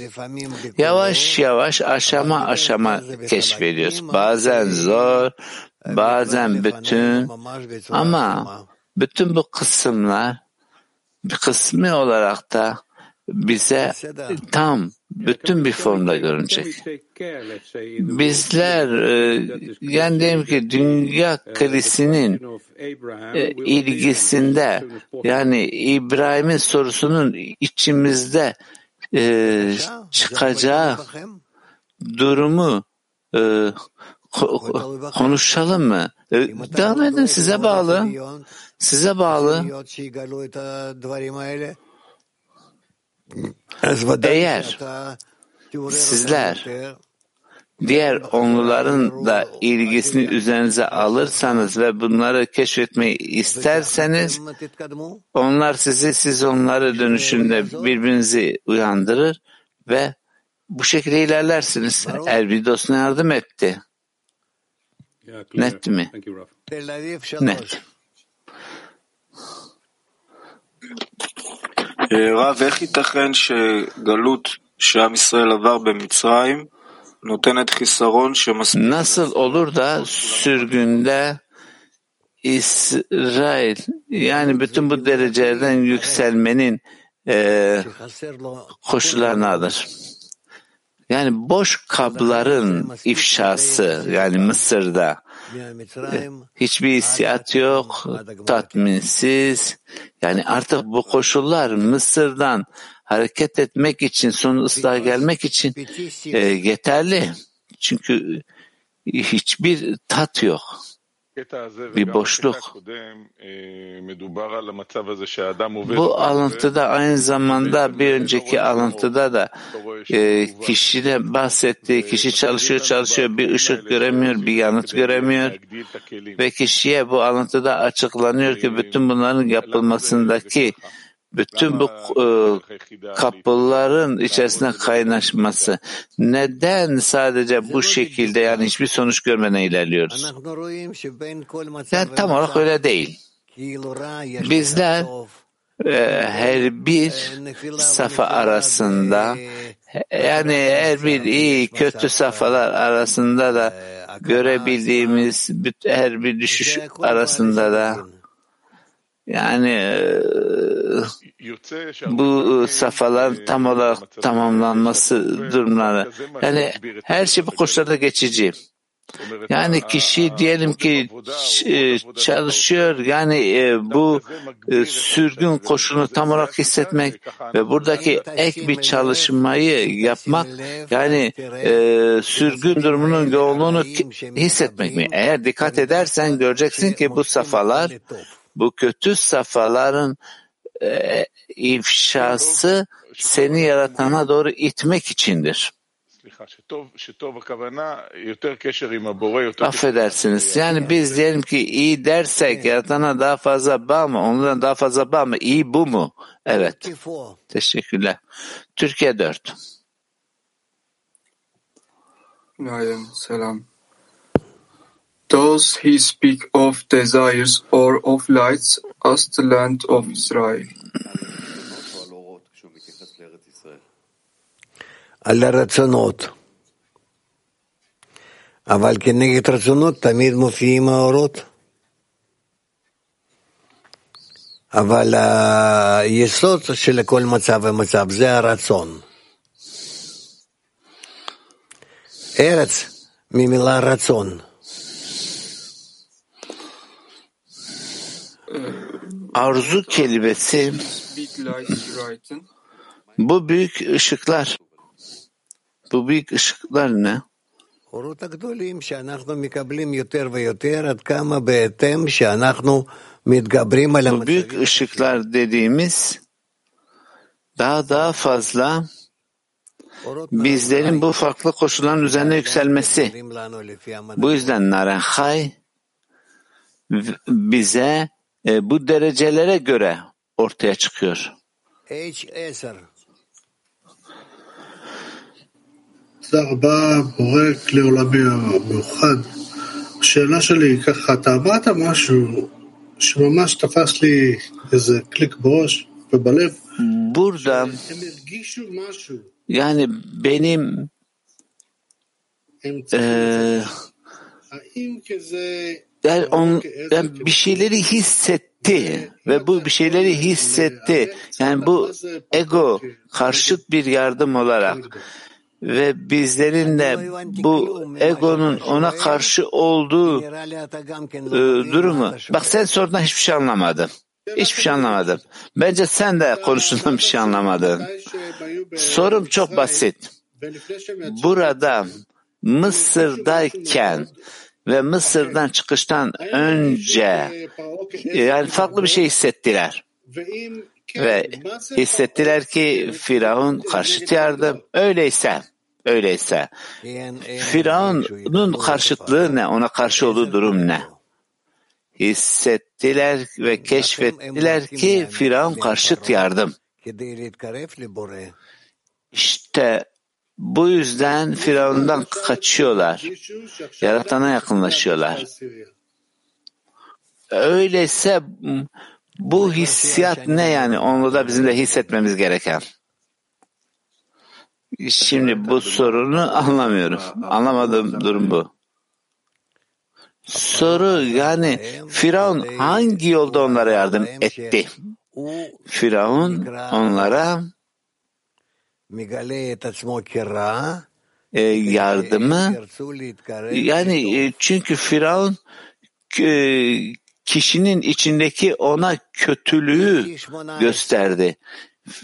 yavaş yavaş aşama aşama keşfediyoruz. Bazen zor, bazen bütün ama bütün bu kısımlar bir kısmı olarak da bize tam bütün bir formda görünecek. Bizler e, yani diyelim ki dünya krizinin ilgisinde yani İbrahim'in sorusunun içimizde e, çıkacağı durumu e, ko- konuşalım mı? E, devam edin size bağlı. Size bağlı. Eğer sizler diğer onluların da ilgisini üzerinize alırsanız ve bunları keşfetmeyi isterseniz onlar sizi siz onları dönüşünde birbirinizi uyandırır ve bu şekilde ilerlersiniz. El videosuna yardım etti. Net mi? Net. רב, איך ייתכן שגלות שעם ישראל עבר במצרים נותנת חיסרון שמספיק... Nasıl olur da sürgünde İsrail yani bütün bu derecelerden yükselmenin e, koşullarını alır. Yani boş kabların ifşası yani Mısır'da e, hiçbir hissiyat yok, tatminsiz. Yani artık bu koşullar Mısır'dan hareket etmek için, son ıslah gelmek için e, yeterli. Çünkü hiçbir tat yok. Bir boşluk. Bu alıntıda aynı zamanda bir önceki alıntıda da e, kişide bahsettiği kişi çalışıyor çalışıyor bir ışık göremiyor bir yanıt göremiyor ve kişiye bu alıntıda açıklanıyor ki bütün bunların yapılmasındaki bütün bu e, kapıların içerisine kaynaşması. Neden sadece bu şekilde yani hiçbir sonuç görmeden ilerliyoruz? Yani tam olarak öyle değil. Bizler e, her bir safa arasında yani her bir iyi kötü safhalar arasında da görebildiğimiz her bir düşüş arasında da yani bu safhaların tam olarak tamamlanması durumları. Yani her şey bu koşullarda geçici. Yani kişi diyelim ki çalışıyor yani bu sürgün koşulunu tam olarak hissetmek ve buradaki ek bir çalışmayı yapmak yani sürgün durumunun yoğunluğunu hissetmek mi? Eğer dikkat edersen göreceksin ki bu safhalar bu kötü safhaların e, ifşası seni yaratana doğru itmek içindir. Affedersiniz. Yani biz diyelim ki iyi dersek yaratana daha fazla bağ mı? Ondan daha fazla bağ mı? İyi bu mu? Evet. Teşekkürler. Türkiye 4. Günaydın. Selam. Does he speak of desires or of lights as the land of Israel? על. אבל כנגד רצונות תמיד מופיעים האורות. אבל היסוד של כל מצב ומצב זה הרצון. ארץ ממילה רצון. Arzu kelimesi bu büyük ışıklar. Bu büyük ışıklar ne? האורות הגדולים שאנחנו מקבלים יותר ויותר עד כמה בהתאם שאנחנו מתגברים על Bu büyük ışıklar dediğimiz daha daha fazla bizlerin bu farklı koşulların üzerine yükselmesi. Bu yüzden Narenhay bize e, bu derecelere göre ortaya çıkıyor. H10 תודה רבה, בורק לעולמי המיוחד. השאלה שלי היא ככה, אתה אמרת משהו שממש תפס לי איזה קליק בראש ובלב. Burada הם הרגישו משהו. yani benim הם e, האם כזה... yani on, yani bir şeyleri hissetti ve bu bir şeyleri hissetti. Yani bu ego karşıt bir yardım olarak ve bizlerin de bu egonun ona karşı olduğu e, durumu. Bak sen sorduğundan hiçbir şey anlamadın. Hiçbir şey anlamadım. Bence sen de konuştuğundan bir şey anlamadın. Sorum çok basit. Burada Mısır'dayken ve Mısır'dan çıkıştan önce yani farklı bir şey hissettiler. Ve hissettiler ki Firavun karşıt yardım. Öyleyse, öyleyse Firavun'un karşıtlığı ne? Ona karşı olduğu durum ne? Hissettiler ve keşfettiler ki Firavun karşıt yardım. İşte bu yüzden Firavun'dan kaçıyorlar. Yaratana yakınlaşıyorlar. Öyleyse bu hissiyat ne yani? Onu da bizim de hissetmemiz gereken. Şimdi bu sorunu anlamıyorum. Anlamadığım durum bu. Soru yani Firavun hangi yolda onlara yardım etti? Firavun onlara e, yardımı yani e, çünkü Firavun e, kişinin içindeki ona kötülüğü gösterdi.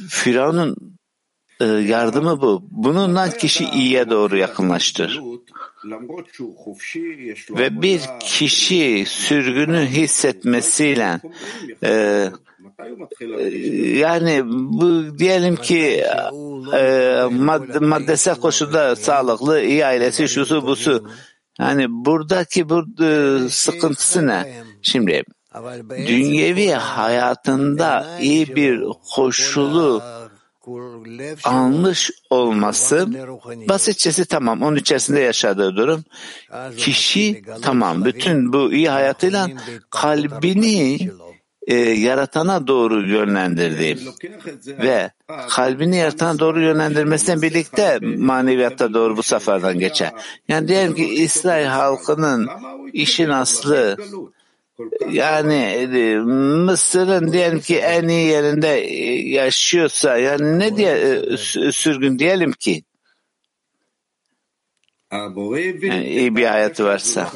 Firavun'un e, yardımı bu. Bununla kişi iyiye doğru yakınlaştır. Ve bir kişi sürgünü hissetmesiyle e, yani bu diyelim ki e, mad maddesel koşulda sağlıklı, iyi ailesi, şusu busu. Yani buradaki bu e, sıkıntısı ne? Şimdi dünyevi hayatında iyi bir koşulu almış olması basitçesi tamam onun içerisinde yaşadığı durum kişi tamam bütün bu iyi hayatıyla kalbini e, yaratana doğru yönlendirdi ve kalbini yaratana doğru yönlendirmesiyle birlikte maneviyatta doğru bu seferden geçer. Yani diyelim ki İsrail halkının işin aslı yani e, Mısır'ın diyelim ki en iyi yerinde yaşıyorsa yani ne diye e, sürgün diyelim ki iyi bir hayatı varsa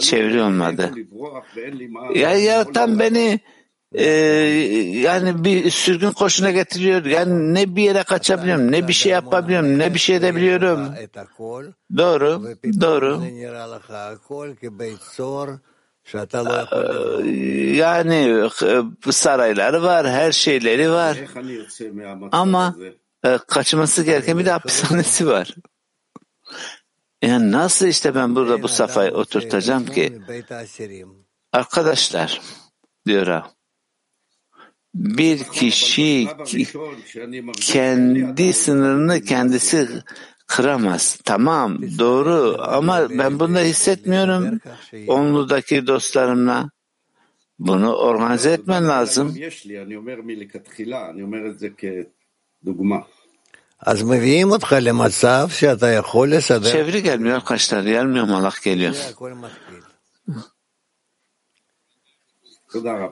çeviri olmadı. Ya yaratan beni e, yani bir sürgün koşuna getiriyor. Yani ne bir yere kaçabiliyorum, ne bir şey yapabiliyorum, ne bir şey edebiliyorum. Doğru, doğru. Yani sarayları var, her şeyleri var. Ama kaçması gereken bir de hapishanesi var. Yani nasıl işte ben burada bu safhayı oturtacağım ki? Arkadaşlar diyor ha. Bir kişi kendi sınırını kendisi kıramaz. Tamam doğru ama ben bunu hissetmiyorum onludaki dostlarımla. Bunu organize etmen lazım. Çeviri gelmiyor arkadaşlar. Gelmiyor malak geliyor.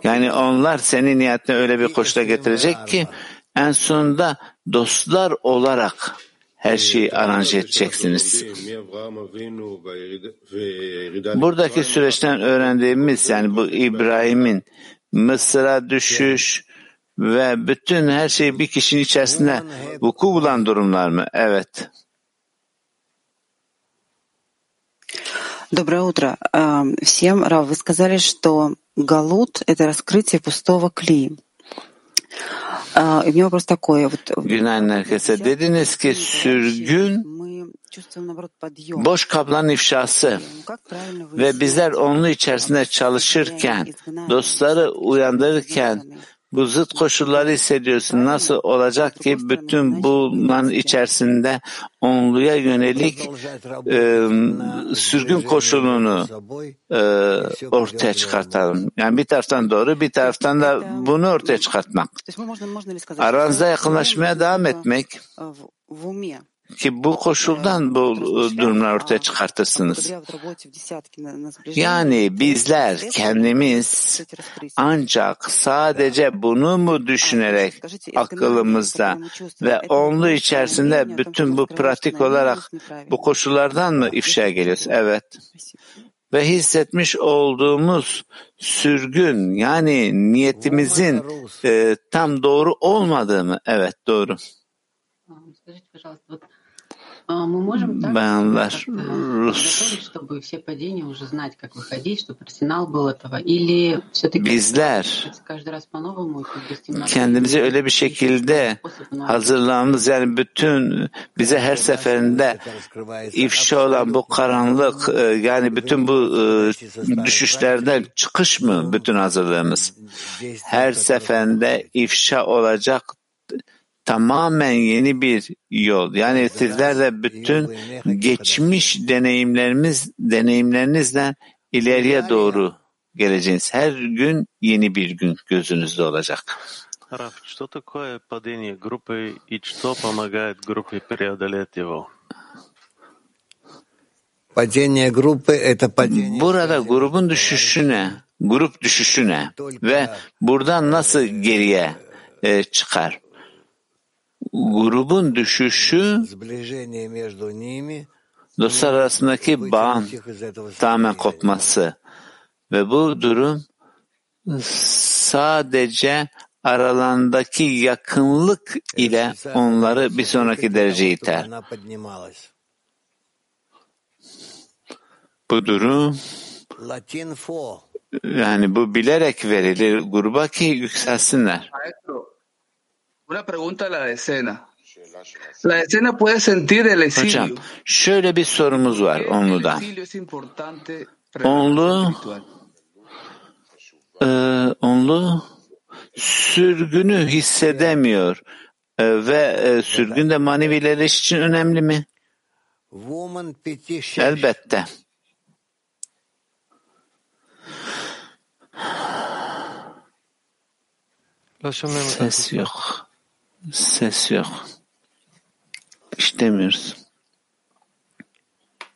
Yani onlar seni niyetine öyle bir koşula getirecek ki en sonunda dostlar olarak her şeyi aranje edeceksiniz. Buradaki süreçten öğrendiğimiz yani bu İbrahim'in Mısır'a düşüş ve bütün her şey bir kişinin içerisinde vuku bulan durumlar mı? Evet. Доброе утро всем. Рав, вы сказали, что галут — это раскрытие пустого кли. И у меня вопрос такой. Вот... Günaydın herkese. Dediniz ki sürgün boş kablan ifşası ve bizler onun içerisinde çalışırken, dostları uyandırırken bu zıt koşulları hissediyorsun. Nasıl olacak ki bütün bunların içerisinde onluya yönelik e, sürgün koşulunu e, ortaya çıkartalım. Yani bir taraftan doğru, bir taraftan da bunu ortaya çıkartmak. Aranızda yakınlaşmaya devam etmek ki bu koşuldan bu durumlar ortaya çıkartırsınız. Yani bizler kendimiz ancak sadece bunu mu düşünerek akılımızda ve onlu içerisinde bütün bu pratik olarak bu koşullardan mı ifşa geliyoruz? Evet. ve hissetmiş olduğumuz sürgün yani niyetimizin e, tam doğru olmadığı mı? Evet doğru. Скажите, пожалуйста, вот beyanlar Rus bizler. kendimizi öyle bir şekilde hazırlamamız yani bütün bize her seferinde ifşa olan bu karanlık e, yani bütün bu e, düşüşlerden çıkış mı bütün hazırlığımız? Her seferinde ifşa olacak tamamen yeni bir yol. Yani sizler de bütün geçmiş deneyimlerimiz deneyimlerinizle ileriye doğru geleceğiniz. Her gün yeni bir gün gözünüzde olacak. Раф, что такое падение группы и что помогает группе преодолеть его? Падение группы – это падение... Burada grubun düşüşü ne? Grup düşüşü ne? Ve buradan nasıl geriye e, çıkar? grubun düşüşü dostlar arasındaki bağın tamamen kopması. Ve bu durum sadece aralandaki yakınlık ile onları bir sonraki dereceye iter. Bu durum yani bu bilerek verilir gruba ki yükselsinler. Una pregunta a la escena. La escena puede sentir el exilio. Hocam şöyle bir sorumuz var Onlu'dan. Onlu e, Onlu sürgünü hissedemiyor e, ve e, sürgün de manevileriş için önemli mi? Elbette. Ses yok. Ses yok. İşlemiyoruz.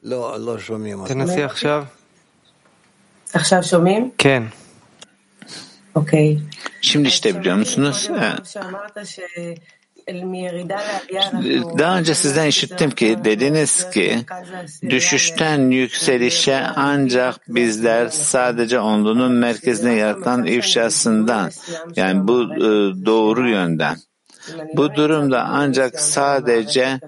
לא, לא שומעים אותך. תנסי עכשיו. עכשיו שומעים? כן. אוקיי. Şimdi işte biliyor musunuz? Ha. שאמרת שמיירידה לעלייה אנחנו... Daha önce sizden işittim ki dediniz ki düşüşten yükselişe ancak bizler sadece onluğun merkezine yaratan ifşasından yani bu e, doğru yönden. bu durumda ancak sadece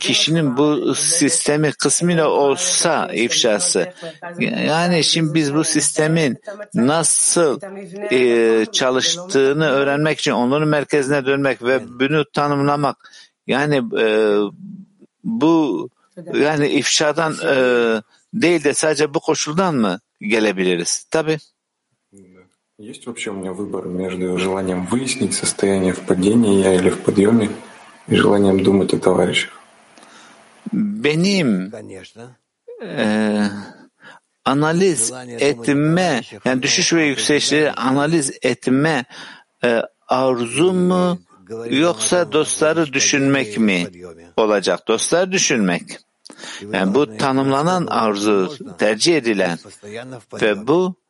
kişinin bu sistemi kısmıyla olsa ifşası. Yani şimdi biz bu sistemin nasıl e, çalıştığını öğrenmek için onların merkezine dönmek ve bunu tanımlamak yani e, bu yani ifşadan e, değil de sadece bu koşuldan mı gelebiliriz? Tabii. Есть вообще у меня выбор между желанием выяснить состояние в падении я или в подъеме и желанием думать о товарищах? Benim e, analiz etme yani düşüş ve yükselişleri analiz etme e, arzum mu yoksa dostları düşünmek mi olacak? Dostları düşünmek. Yani bu tanımlanan arzu tercih edilen ve bu e,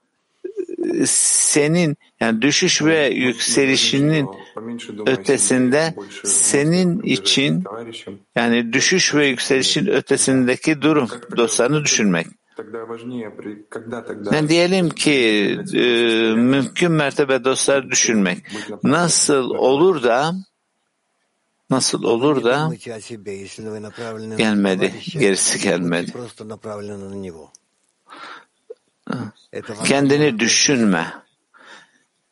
senin yani düşüş ve yükselişinin ötesinde senin için yani düşüş ve yükselişin ötesindeki durum dostlarını düşünmek. Ne diyelim ki e, mümkün mertebe dostlar düşünmek. Nasıl olur da nasıl olur da gelmedi, gerisi gelmedi. Kendini düşünme.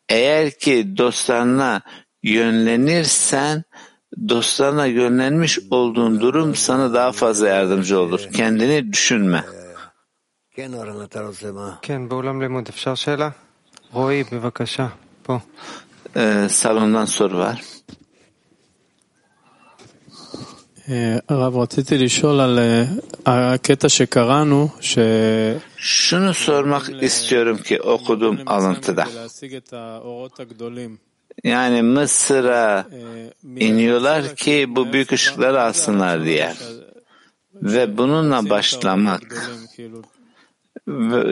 Eğer ki dostlarına yönlenirsen dostlarına yönlenmiş olduğun durum sana daha fazla yardımcı olur. Kendini düşünme. כן, באולם לימוד אפשר şunu sormak istiyorum ki okuduğum alıntıda. Yani Mısır'a iniyorlar ki bu büyük ışıkları alsınlar diye. Ve bununla başlamak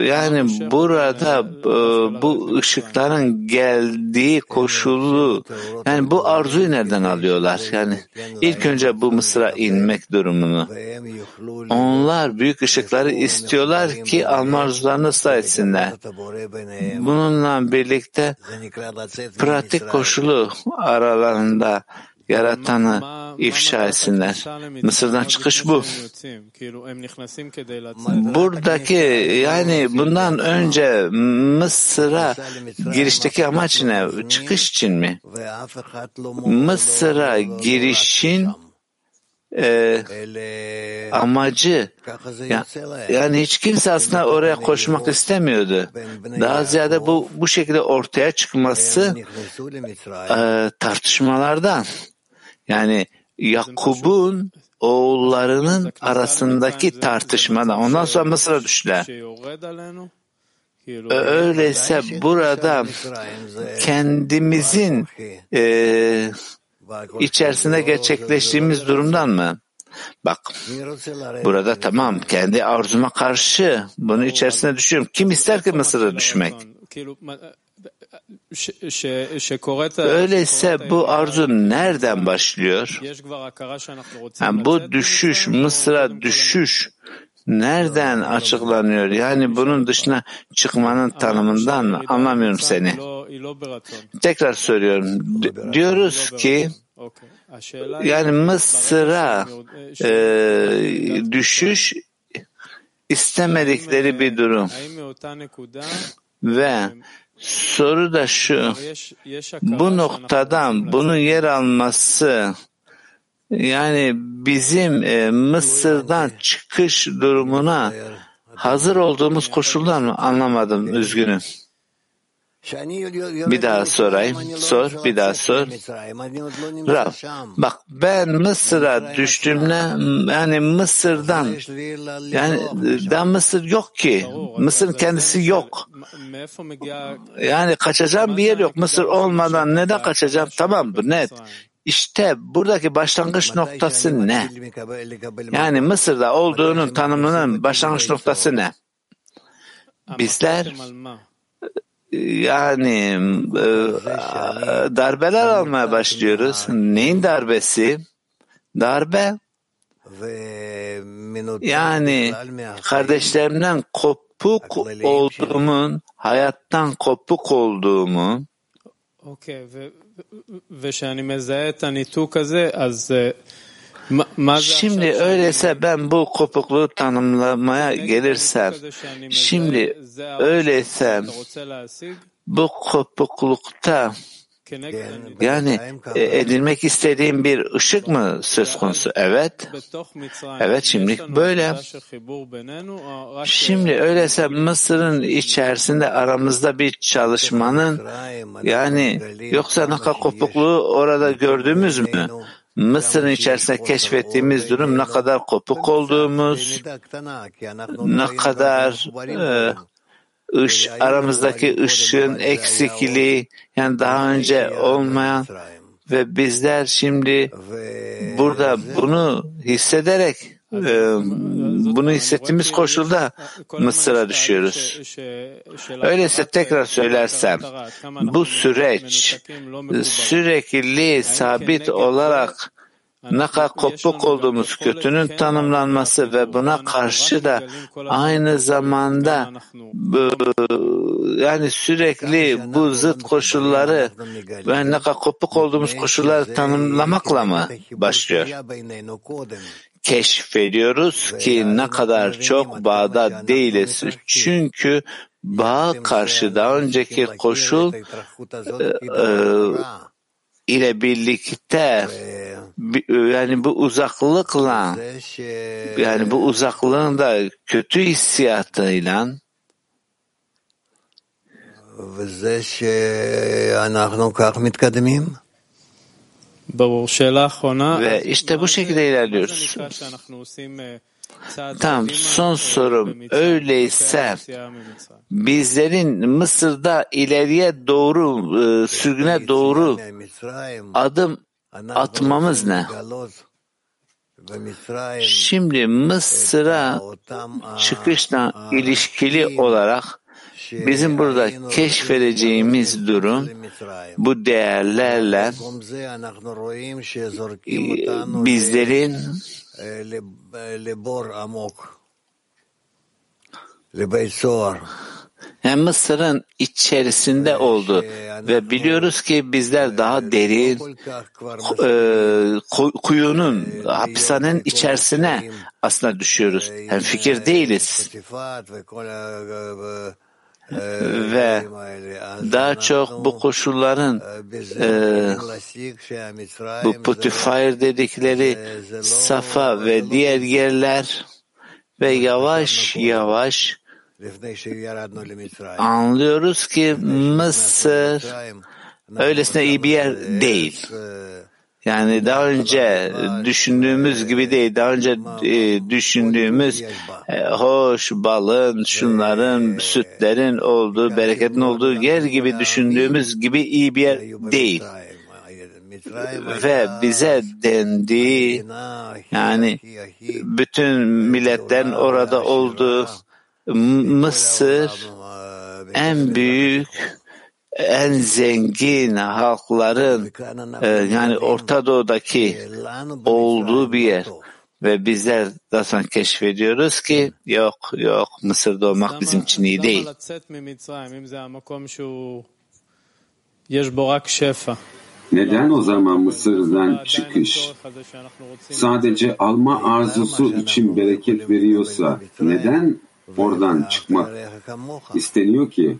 yani burada e, bu ışıkların geldiği koşulu yani bu arzuyu nereden alıyorlar? Yani ilk önce bu Mısır'a inmek durumunu. Onlar büyük ışıkları istiyorlar ki alma arzularını ıslah etsinler. Bununla birlikte pratik koşulu aralarında yaratanı ifşa etsinler. Mısır'dan çıkış bu. Buradaki yani bundan önce Mısır'a girişteki amaç ne? Çıkış için mi? Mısır'a girişin e, amacı ya- yani hiç kimse aslında oraya koşmak istemiyordu. Daha ziyade bu bu şekilde ortaya çıkması e, tartışmalardan. Yani Yakub'un oğullarının arasındaki tartışmadan. Ondan sonra Mısır'a düştüler. Ö- Öyleyse burada kendimizin e, içerisinde gerçekleştiğimiz durumdan mı? Bak burada tamam kendi arzuma karşı bunun içerisine düşüyorum. Kim ister ki Mısır'a düşmek? Öyleyse bu arzu nereden başlıyor? Yani bu düşüş, Mısır'a düşüş nereden açıklanıyor? Yani bunun dışına çıkmanın tanımından mı? Anlamıyorum seni. Tekrar soruyorum. D- diyoruz ki yani Mısır'a e, düşüş istemedikleri bir durum. Ve soru da şu, bu noktadan bunun yer alması yani bizim e, Mısır'dan çıkış durumuna hazır olduğumuz koşuldan mı? Anlamadım üzgünüm. Bir daha sorayım. Sor, bir daha sor. Rav, bak ben Mısır'a düştüğümde yani Mısır'dan yani daha Mısır yok ki. Mısır'ın kendisi yok. Yani kaçacağım bir yer yok. Mısır olmadan neden kaçacağım? Tamam bu net. İşte buradaki başlangıç noktası ne? Yani Mısır'da olduğunun tanımının başlangıç noktası ne? Bizler yani e, darbeler almaya başlıyoruz. Neyin darbesi? Darbe. Yani kardeşlerimden kopuk olduğumun, hayattan kopuk olduğumu Şimdi öyleyse ben bu kopukluğu tanımlamaya gelirsem, şimdi öyleyse bu kopuklukta yani e, edinmek istediğim bir ışık mı söz konusu? Evet. Evet şimdilik böyle. Şimdi öyleyse Mısır'ın içerisinde aramızda bir çalışmanın yani yoksa naka kopukluğu orada gördüğümüz mü? Mısır'ın içerisinde keşfettiğimiz durum ne kadar kopuk olduğumuz, ne kadar e, ış, aramızdaki ışığın eksikliği yani daha önce olmayan ve bizler şimdi burada bunu hissederek bunu hissettiğimiz koşulda Mısır'a düşüyoruz. Öyleyse tekrar söylersem bu süreç sürekli sabit olarak ne kadar kopuk olduğumuz kötünün tanımlanması ve buna karşı da aynı zamanda yani sürekli bu zıt koşulları ve ne kadar kopuk olduğumuz koşulları tanımlamakla mı başlıyor? Keşfediyoruz ki ne kadar çok bağda değiliz. Çünkü bağ karşı daha önceki koşul e, e, ile birlikte bi- yani bu uzaklıkla yani bu uzaklığın da kötü hissiyatıyla וזה שאנחנו כך מתקדמים? Ve işte bu şekilde ilerliyoruz. Tamam son sorum. öyleyse bizlerin Mısır'da ileriye doğru e, sürgüne doğru adım atmamız ne? Şimdi Mısır'a çıkışla ilişkili olarak bizim burada keşfedeceğimiz durum bu değerlerle bizlerin yani Mısır'ın içerisinde oldu ve biliyoruz ki bizler daha derin e, kuyunun hapishanenin içerisine aslında düşüyoruz. Hem fikir değiliz. Ve daha çok bu koşulların e, bu Putifar dedikleri Safa ve diğer yerler ve yavaş yavaş anlıyoruz ki Mısır öylesine iyi bir yer değil. Yani daha önce düşündüğümüz gibi değil, daha önce e, düşündüğümüz e, hoş balın, şunların, sütlerin olduğu, bereketin olduğu yer gibi düşündüğümüz gibi iyi bir yer değil. Ve bize dendi, yani bütün milletlerin orada olduğu Mısır en büyük en zengin halkların e, yani Orta Doğu'daki olduğu bir yer ve bizler zaten keşfediyoruz ki yok yok Mısır'da olmak bizim için iyi değil. Neden o zaman Mısır'dan çıkış sadece alma arzusu için bereket veriyorsa neden oradan çıkmak isteniyor ki?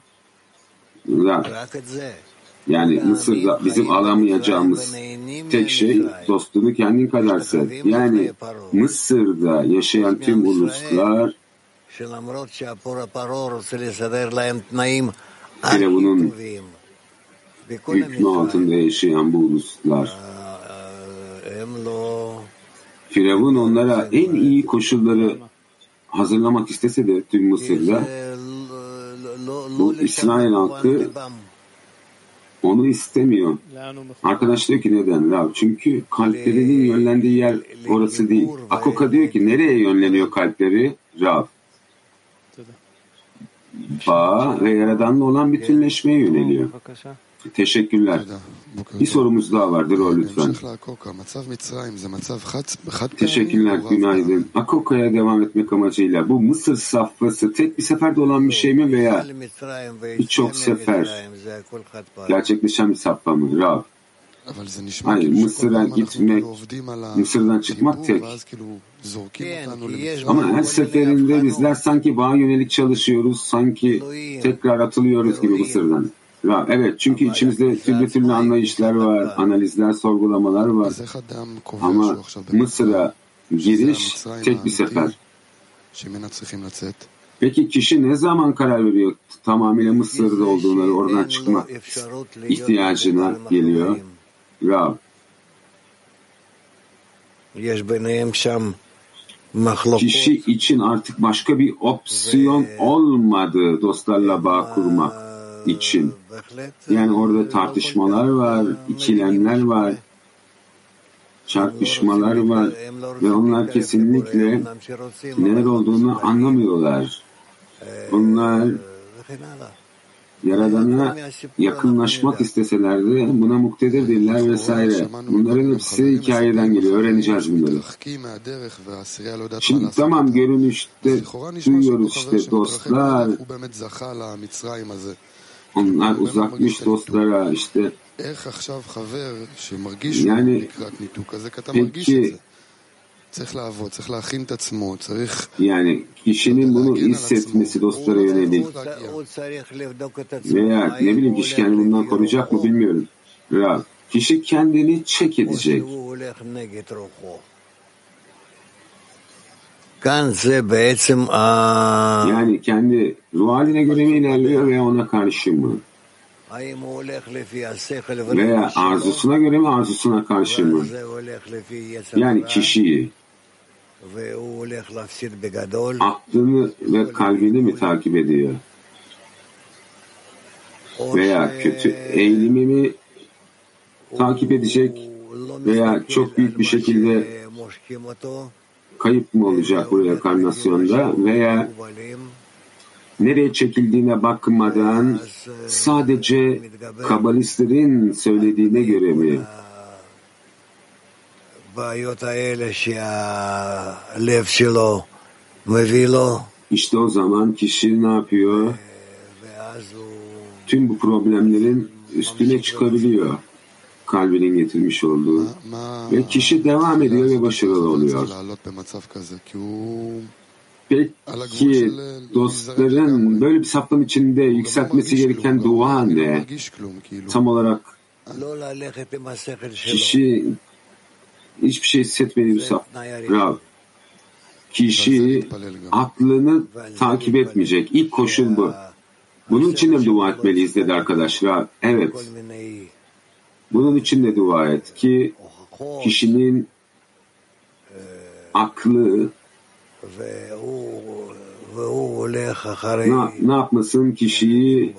Yani Mısır'da bizim alamayacağımız tek şey dostunu kendin kadar sev. Yani Mısır'da yaşayan tüm uluslar Firavun'un hükmü altında yaşayan bu uluslar Firavun onlara en iyi koşulları hazırlamak istese de tüm Mısır'da bu İsrail halkı onu istemiyor. Arkadaş diyor ki neden? Rab? Çünkü kalplerinin yönlendiği yer orası değil. Akoka diyor ki nereye yönleniyor kalpleri? Rab. Bağ ve Yaradan'la olan bütünleşmeye yöneliyor. Teşekkürler. Bir sorumuz daha vardır o lütfen. Teşekkürler, günaydın. Akoka'ya devam etmek amacıyla bu Mısır safhası tek bir seferde olan bir şey mi veya birçok sefer gerçekleşen bir safha mı? Rab. Hayır, Mısır'a gitmek, Mısır'dan çıkmak tek. Ama her seferinde bizler sanki bağa yönelik çalışıyoruz, sanki tekrar atılıyoruz gibi Mısır'dan. Evet çünkü içimizde türlü türlü anlayışlar var, analizler, sorgulamalar var. Ama Mısır'a giriş tek bir sefer. Peki kişi ne zaman karar veriyor tamamıyla Mısır'da olduğuna, oradan çıkma ihtiyacına geliyor? Rab. Kişi için artık başka bir opsiyon olmadı dostlarla bağ kurmak için. Yani orada tartışmalar var, ikilemler var, çarpışmalar var ve onlar kesinlikle neler olduğunu anlamıyorlar. Onlar Yaradan'a yakınlaşmak isteselerdi buna muktedirdirler vesaire. Bunların hepsi hikayeden geliyor. Öğreneceğiz bunları. Şimdi tamam görünüşte duyuyoruz işte dostlar onlar uzakmış dostlara işte. Yani peki yani kişinin bunu hissetmesi dostlara yönelik. veya ne bileyim kişi kendini bundan koruyacak mı bilmiyorum. Ya, kişi kendini çek edecek. Yani kendi ruh haline göre mi ilerliyor veya ona karşı mı? Veya arzusuna göre mi arzusuna karşı mı? Yani kişiyi aklını ve kalbini mi takip ediyor? Veya kötü eğilimi mi takip edecek veya çok büyük bir şekilde kayıp mı olacak bu reenkarnasyonda veya nereye çekildiğine bakmadan sadece kabalistlerin söylediğine göre mi? İşte o zaman kişi ne yapıyor? Tüm bu problemlerin üstüne çıkabiliyor kalbinin getirmiş olduğu. Ve kişi devam ediyor ve başarılı oluyor. Peki dostların böyle bir saftan içinde yükseltmesi gereken dua ne? Tam olarak kişi hiçbir şey hissetmediği bir saf. Rab. Kişi aklını takip etmeyecek. İlk koşul bu. Bunun için de dua etmeliyiz dedi arkadaşlar. Evet. Bunun için de dua et ki kişinin aklı ne, ne yapmasın kişiyi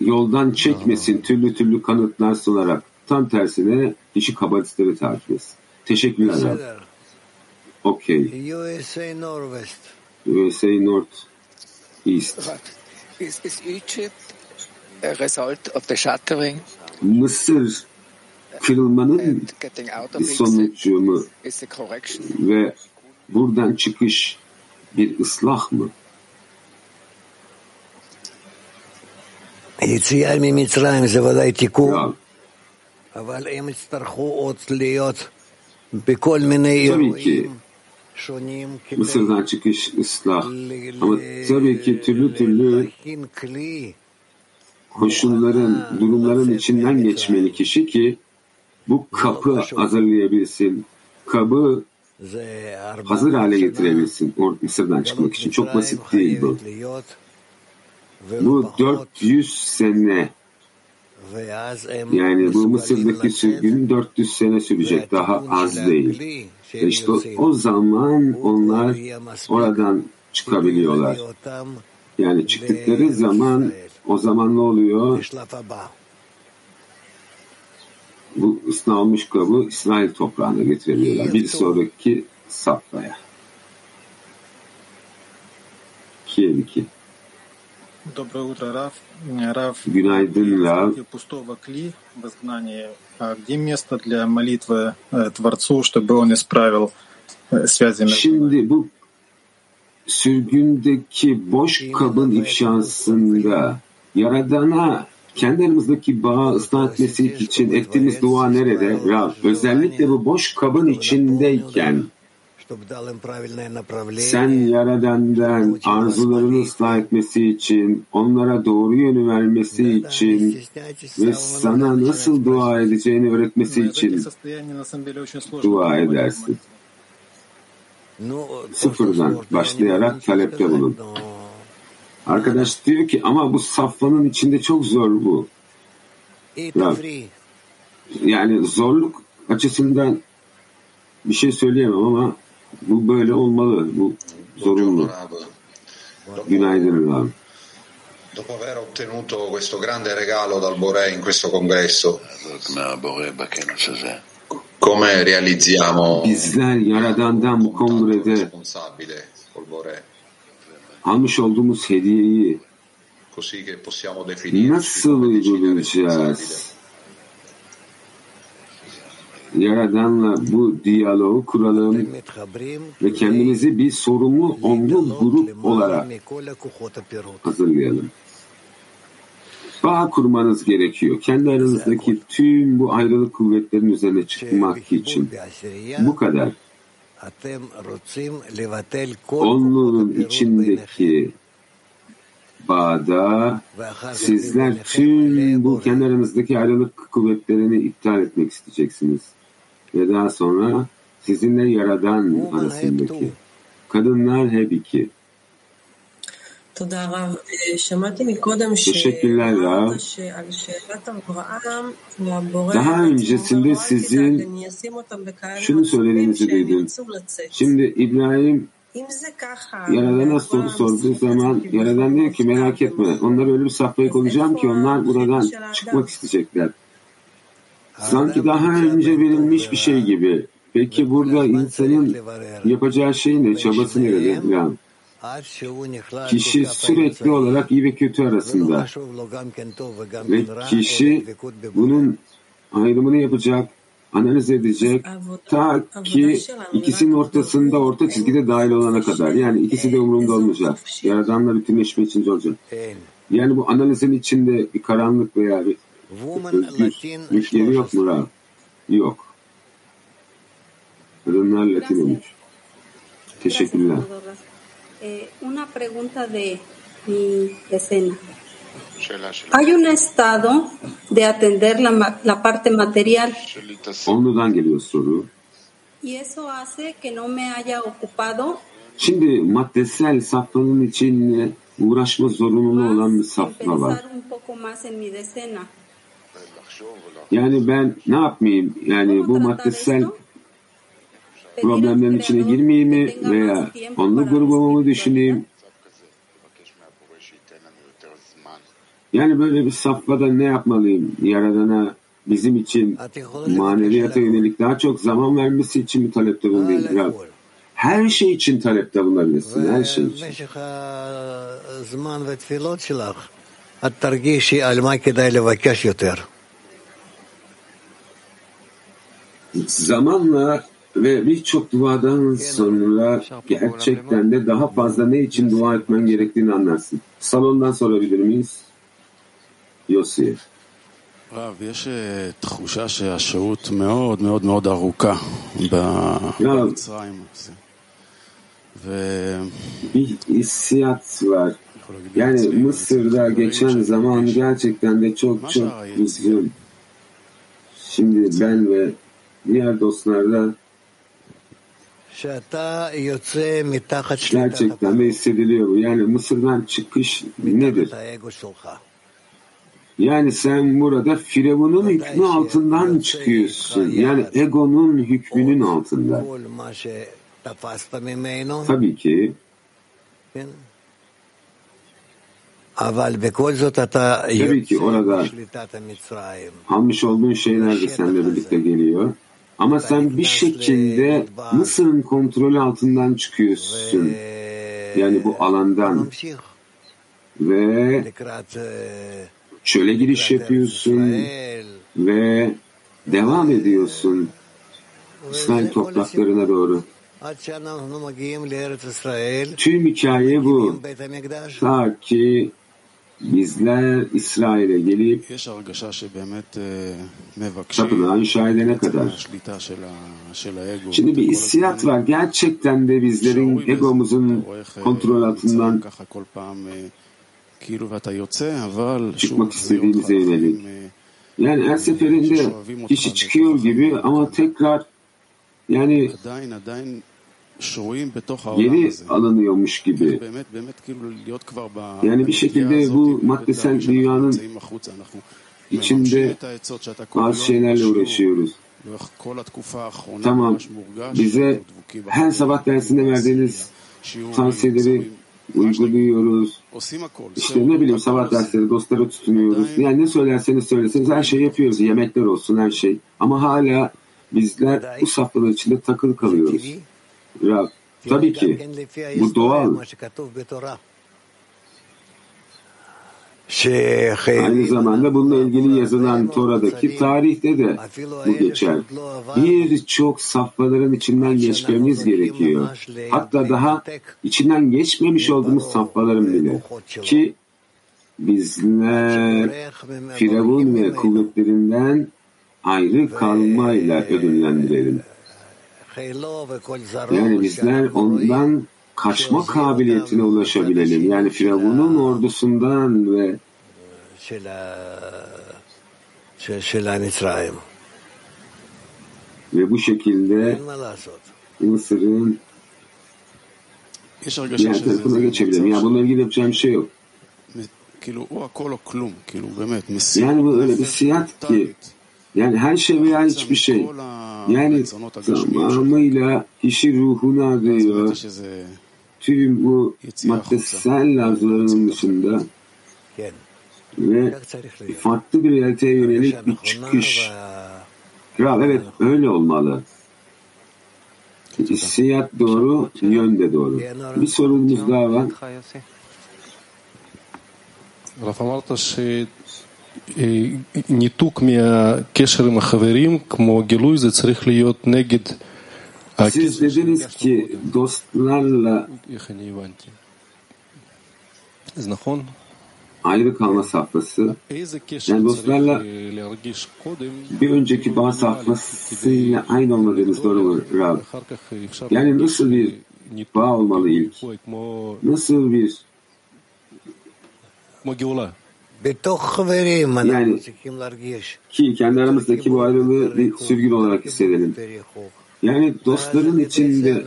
yoldan çekmesin türlü türlü kanıtlar sunarak tam tersine kişi kabalistleri takip etsin. Teşekkürler. Okey. USA North East. Is, is Egypt a result of the shattering? Mısır kırılmanın bir sonucu mu ve buradan çıkış bir ıslah mı? היציאה ממצרים זה ודאי תיקון, אבל הם יצטרכו עוד להיות בכל מיני אירועים שונים Mısır'dan çıkış ıslah. koşulların, durumların içinden geçmeli kişi ki bu kapı hazırlayabilsin. Kabı hazır hale getirebilsin Mısır'dan çıkmak için. Çok basit değil bu. Bu 400 sene yani bu Mısır'daki sürgün 400 sene sürecek. Daha az değil. İşte o zaman onlar oradan çıkabiliyorlar. Yani çıktıkları zaman o zaman ne oluyor? Bu ısnalmış kabı İsrail toprağına getiriliyorlar. Bir sonraki safhaya. Kiev 2. Доброе утро, Раф. Раф, Günaydın Rav. пустого кли в изгнании. А где место для молитвы э, Творцу, чтобы он исправил э, связи между Şimdi bu sürgündeki boş kabın ifşasında Yaradan'a kendi bağı ıslah etmesi için ettiğimiz dua nerede? Rab, özellikle bu boş kabın içindeyken sen Yaradan'dan arzularını ıslah etmesi için, onlara doğru yönü vermesi için ve sana nasıl dua edeceğini öğretmesi için dua edersin. Sıfırdan başlayarak talepte bulun. Arkadaş diyor ki ama bu saflanın içinde çok zor bu. Ya, yani zorluk açısından bir şey söyleyemem ama bu böyle olmalı. Bu zorunlu. Günaydın abi. Dopo aver ottenuto questo grande regalo dal Boré in questo congresso, come realizziamo Bizler Yaradan'dan bu kongrede responsabile col Boré, almış olduğumuz hediyeyi nasıl uygulayacağız? Yaradan'la bu diyaloğu kuralım ve kendimizi bir sorumlu onlu grup olarak hazırlayalım. Bağ kurmanız gerekiyor. Kendi aranızdaki tüm bu ayrılık kuvvetlerin üzerine çıkmak için. Bu kadar. Onluğun içindeki bağda sizler tüm bu kendi aranızdaki ayrılık kuvvetlerini iptal etmek isteyeceksiniz. Ve daha sonra sizinle yaradan arasındaki kadınlar hep iki. Teşekkürler Rav. Daha öncesinde sizin şunu söylediğinizi duydum. Şimdi İbrahim Yaradan'a soru sorduğu zaman Yaradan diyor ki merak etme onları ölüm safhaya koyacağım ki onlar buradan çıkmak isteyecekler. Sanki daha önce verilmiş bir şey gibi. Peki burada insanın yapacağı şey ne? Çabası nerede? Yani kişi sürekli olarak iyi ve kötü arasında. Ve kişi bunun ayrımını yapacak, analiz edecek ta ki ikisinin ortasında orta çizgide dahil olana kadar. Yani ikisi de umurumda olmayacak. Yaradanla bütünleşme içince olacak. Yani bu analizin içinde bir karanlık veya bir yeri yok mu Rab? Yok. Kadınlar Latin olmuş. Teşekkürler. Eh, una pregunta de mi escena. Hay un estado de atender la, la parte material Onludan geliyor soru. y eso hace que no me haya ocupado Şimdi maddesel safhanın içinde uğraşma zorunluluğu olan bir safha var. pensar un poco más en mi decena. Yani ben ne yapmayayım? Yani bu maddesel problemlerin içine girmeyeyim mi veya onlu grubumamı düşüneyim? Yani böyle bir safhada ne yapmalıyım? Yaradana bizim için maneviyata yönelik daha çok zaman vermesi için mi talepte bulunayım? Biraz her şey için talepte bulunabilirsin. Her şey için. Zamanla ve birçok duadan sonra gerçekten de daha fazla ne için dua etmen gerektiğini anlarsın. Salondan sorabilir miyiz? Yossi. רב, יש אה, תחושה שהשהות מאוד מאוד מאוד ארוכה ב- Ya במצרים. ו... bir hissiyat var. Yani Mısır'da geçen zaman gerçekten de çok çok uzun. Şimdi ben ve diğer dostlar da Gerçekten de hissediliyor bu. Yani Mısır'dan çıkış nedir? Yani sen burada Firavun'un hükmü altından çıkıyorsun. Yani egonun hükmünün altında. Tabii ki Tabii ki orada almış olduğun şeyler de seninle birlikte geliyor. Ama sen bir şekilde Mısır'ın kontrolü altından çıkıyorsun. Yani bu alandan. Ve çöle giriş yapıyorsun ve devam ediyorsun İsrail topraklarına doğru. Tüm hikaye bu. Ta ki bizler İsrail'e gelip tapınan şahidene kadar. Şimdi bir hissiyat var. Gerçekten de bizlerin egomuzun kontrol altından çıkmak istediğimize yönelik. Yani her seferinde işi çıkıyor gibi ama tekrar yani geri alınıyormuş gibi. Yani bir şekilde bu maddesel dünyanın içinde bazı şeylerle uğraşıyoruz. Tamam, bize her sabah dersinde verdiğiniz tavsiyeleri uyguluyoruz. İşte ne bileyim sabah dersleri dostlara tutunuyoruz. Yani ne söylerseniz söyleseniz her şeyi yapıyoruz. Yemekler olsun her şey. Ama hala bizler bu safhalar içinde takılı kalıyoruz. Rav, tabii ki bu doğal. Aynı zamanda bununla ilgili yazılan Tora'daki tarihte de bu geçer. Birçok safhaların içinden geçmemiz gerekiyor. Hatta daha içinden geçmemiş olduğumuz safhaların bile. Ki bizler Firavun ve kuvvetlerinden ayrı kalmayla ödüllendirelim. Yani bizler ondan kaçma kabiliyetine ulaşabilelim. Yani Firavun'un ordusundan ve ve bu şekilde Mısır'ın diğer tarafına geçebilirim. Ya bununla ilgili yapacağım şey yok. Yani bu öyle bir siyat ki yani her şey veya hiçbir şey. Yani tamamıyla kişi ruhunu arıyor. Tüm bu maddesel lazların dışında ve farklı bir realiteye yönelik bir çıkış. Kral evet öyle olmalı. Hissiyat doğru, yön de doğru. Bir sorunumuz daha var. Rafa Martaş'ı şey, שניתוק מהקשר עם החברים כמו גילוי זה צריך להיות נגד Siz dediniz ki dostlarla איך אני הבנתי. אז נכון? ayrı kalma safhası, איזה קשר yani צריך dostlarla אה, להרגיש קודם bir önceki bağ safhasıyla aynı olmadığınız doğru mu Rab? אחר כך אה, אפשר Yani nasıl bir bağ olmalı ilk? כמו, Nasıl bir yani ki kendi aramızdaki bu ayrılığı bir sürgün olarak hissedelim. Yani dostların içinde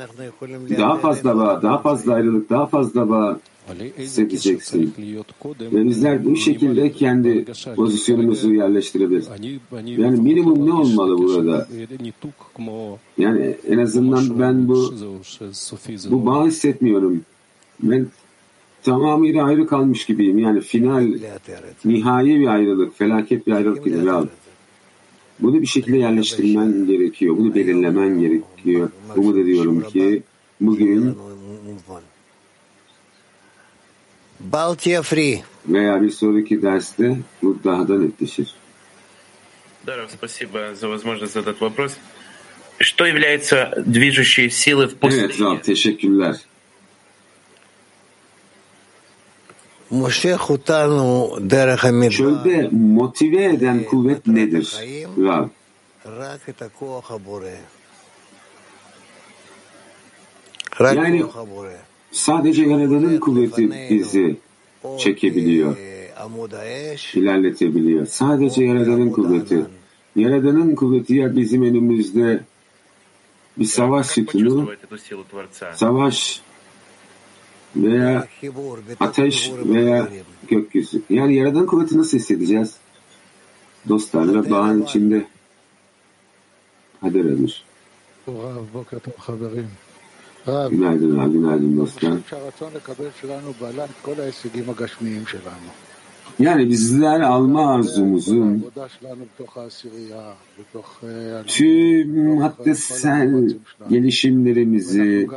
daha fazla bağ, daha fazla ayrılık, daha fazla bağ hissedeceksin. Ve bizler bu şekilde kendi pozisyonumuzu yerleştirebiliriz. Yani minimum ne olmalı burada? Yani en azından ben bu bu bağ hissetmiyorum. Ben tamamıyla ayrı kalmış gibiyim. Yani final, nihai bir ayrılık, felaket bir ayrılık gibi. Rab. Bunu bir şekilde yerleştirmen gerekiyor. Bunu belirlemen gerekiyor. Umut ediyorum ki bugün Baltia Free. veya bir sonraki derste bu daha da netleşir. Да, Раф, спасибо за возможность задать вопрос. Что является движущей силой в Evet пустыне? Rab teşekkürler. Çölde motive eden kuvvet nedir? Yani sadece Yaradan'ın kuvveti bizi çekebiliyor, ilerletebiliyor. Sadece Yaradan'ın kuvveti. Yaradan'ın kuvveti ya bizim önümüzde bir savaş sütunu, savaş veya ateş veya gökyüzü. Yani Yaradan kuvveti nasıl hissedeceğiz? Dostlarla bağın içinde. Hadi öğrenir. Günaydın abi, günaydın dostlar. Yani bizler alma arzumuzun tüm haddesel gelişimlerimizi,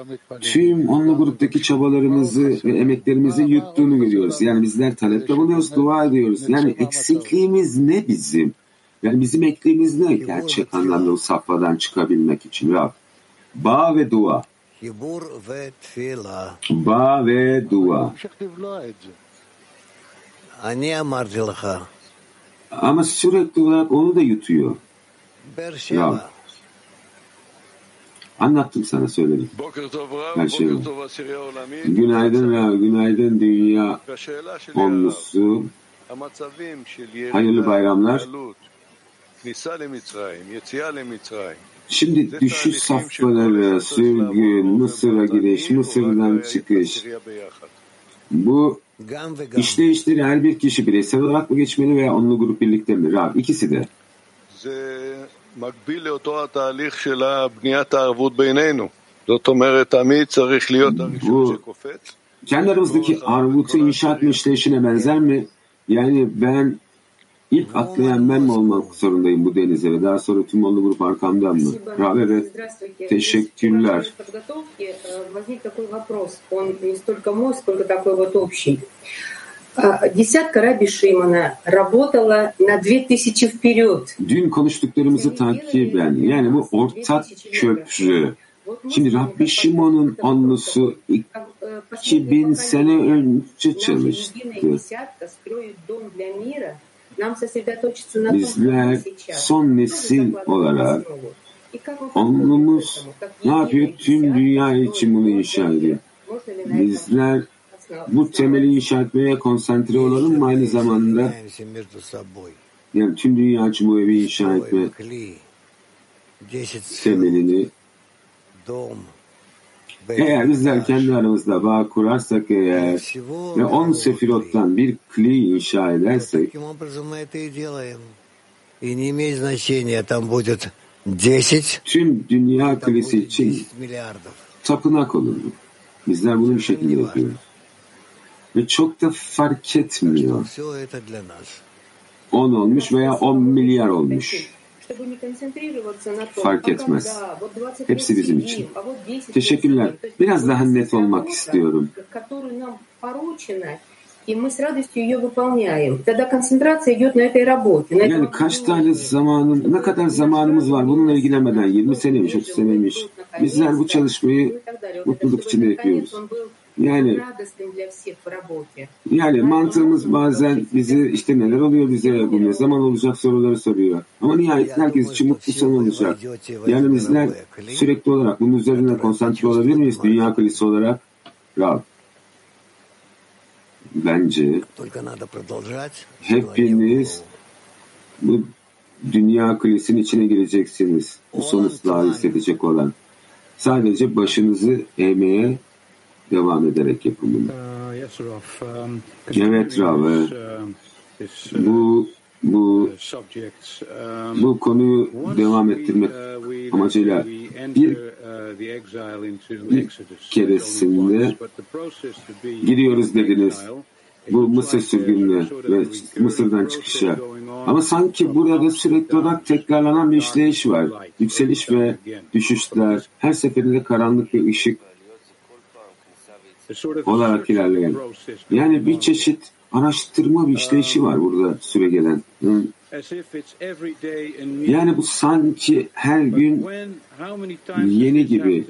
tüm onlu gruptaki çabalarımızı ve emeklerimizi yuttuğunu görüyoruz. Yani bizler talepte buluyoruz, dua ediyoruz. Yani eksikliğimiz ne bizim? Yani bizim ekliğimiz ne gerçek anlamda o safhadan çıkabilmek için? Rab, bağ ve dua. Bağ ve dua. Ama sürekli olarak onu da yutuyor. Rab. Anlattım sana söyledim. Her şeyi. Günaydın Rab, günaydın dünya onlusu. Hayırlı bayramlar. Şimdi düşüş safhaları, sürgün, Mısır'a giriş, Mısır'dan çıkış. Bu işte işleri her bir kişi bireysel olarak mı geçmeli veya onunla grup birlikte mi? Rab ikisi de. Hmm, bu kendi aramızdaki arvutu inşaat işleyişine benzer mi? Yani ben ilk atlayan ben mi olmak zorundayım bu denize ve daha sonra tüm onlu grup arkamdan mı? Rab evet. Здравствуйте. Teşekkürler. В подготовке э, возник такой вопрос. Он не столько мой, сколько такой вот общий. А, Десятка Раби Шимона работала на 2000 вперед. Dün konuştuklarımızı takiben yani bu ortak köprü. Şimdi Rabbi Şimon'un onlusu Как, э, последнее 2000 sene önce наша çalıştı. Bizler son nesil olarak onumuz ne yapıyor? Tüm dünya için bunu inşa ediyor. Bizler bu temeli inşa etmeye konsantre olalım mı aynı zamanda yani tüm dünya için bu evi inşa etme temelini eğer bizler kendi aramızda bağ kurarsak eğer ve on sefirottan bir kli inşa edersek tüm dünya kulesi için tapınak olur. Bizler bunu bir şekilde yapıyoruz. Ve çok da fark etmiyor. 10 olmuş veya 10 milyar olmuş. Fark etmez. Hepsi bizim için. Teşekkürler. Biraz daha net olmak istiyorum. Yani kaç tane zamanım, ne kadar zamanımız var bununla ilgilenmeden 20 seneymiş, 30 seneymiş. Bizler bu çalışmayı mutluluk içinde yapıyoruz. Yani yani mantığımız bazen bizi işte neler oluyor bize, bu ne zaman olacak soruları soruyor. Ama nihayet herkes için mutlu son olacak. Yani bizler sürekli olarak bunun üzerine konsantre olabilir miyiz dünya kulisi olarak? Rab. Bence hepiniz bu dünya kulesinin içine gireceksiniz. Bu sonuçları hissedecek olan. Sadece başınızı eğmeye devam ederek yapın bunu. Evet Rav, bu bu bu konuyu devam ettirmek amacıyla bir, bir keresinde giriyoruz dediniz bu Mısır sürgününe ve Mısır'dan çıkışa. Ama sanki burada sürekli olarak tekrarlanan bir işleyiş var. Yükseliş ve düşüşler, her seferinde karanlık ve ışık olarak ilerleyen. Yani bir çeşit araştırma bir işleyişi var burada süre gelen. Yani bu sanki her gün yeni gibi.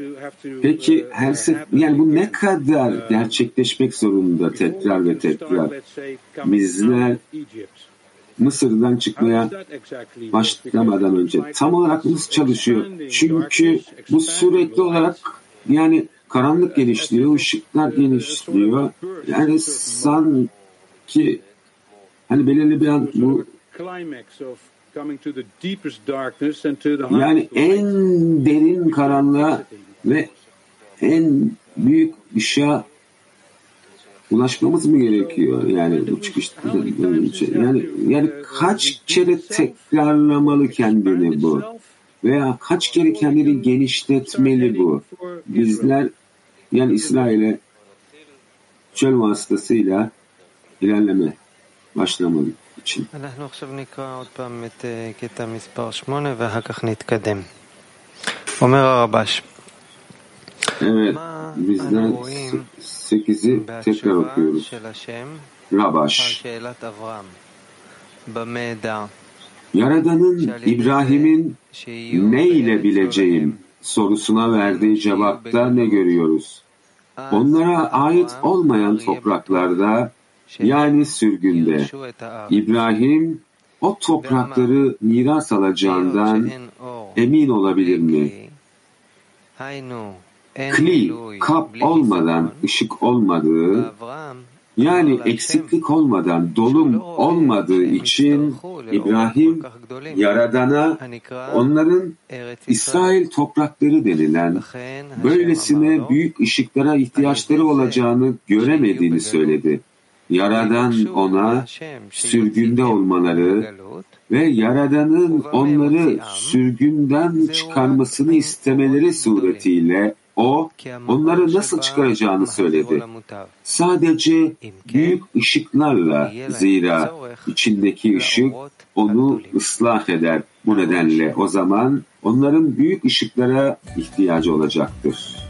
Peki her sefer yani bu ne kadar gerçekleşmek zorunda tekrar ve tekrar? Bizler Mısır'dan çıkmaya başlamadan önce tam olarak nasıl çalışıyor? Çünkü bu sürekli olarak yani karanlık genişliyor, ışıklar genişliyor. Yani sanki hani belirli bir an bu yani en derin karanlığa ve en büyük ışığa ulaşmamız mı gerekiyor? Yani bu çıkışta yani yani kaç kere tekrarlamalı kendini bu? Veya kaç kere kendini genişletmeli bu? Bizler yani İsrail'e çöl vasıtasıyla ilerleme başlamalı için. Evet, bizden 8'i tekrar okuyoruz. Rabaş. Yaradan'ın İbrahim'in ne ile bileceğim sorusuna verdiği cevapta ne görüyoruz? Onlara ait olmayan topraklarda yani sürgünde İbrahim o toprakları miras alacağından emin olabilir mi? Kli, kap olmadan ışık olmadığı, yani eksiklik olmadan dolum olmadığı için İbrahim Yaradan'a onların İsrail toprakları denilen böylesine büyük ışıklara ihtiyaçları olacağını göremediğini söyledi. Yaradan ona sürgünde olmaları ve Yaradan'ın onları sürgünden çıkarmasını istemeleri suretiyle o onları nasıl çıkaracağını söyledi. Sadece büyük ışıklarla zira içindeki ışık onu ıslah eder. Bu nedenle o zaman onların büyük ışıklara ihtiyacı olacaktır.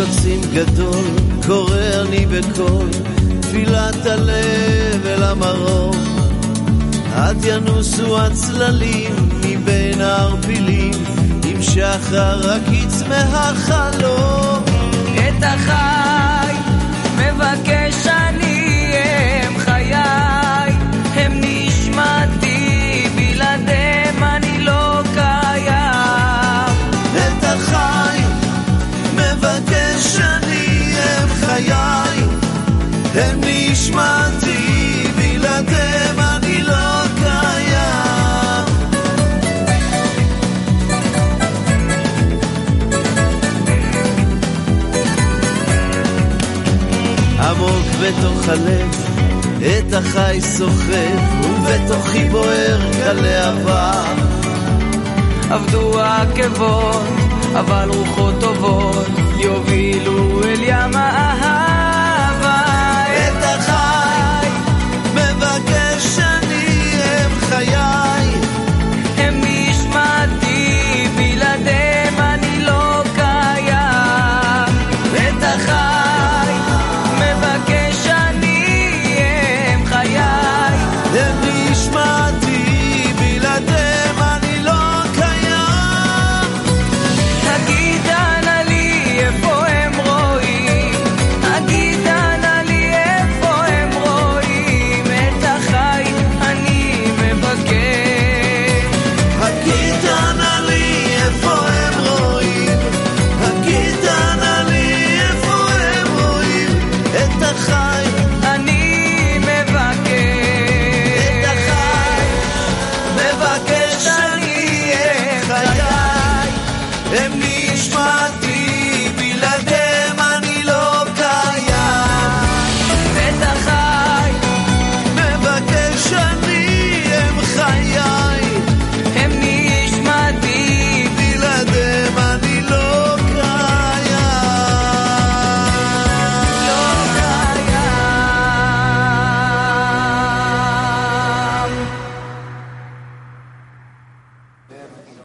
קוצים גדול, קורא אני בקול, תפילת הלב אל המרום. עד ינוסו הצללים מבין הערפילים, עם שחר הקיץ מהחלום. את החי מבקש אני, בתוך הלב, את החי סוחב, ובתוכי בוער כלהבה. עבדו העקבות, אבל רוחות טובות יובילו אל ים האהבה. את החי מבקש אני אם חיי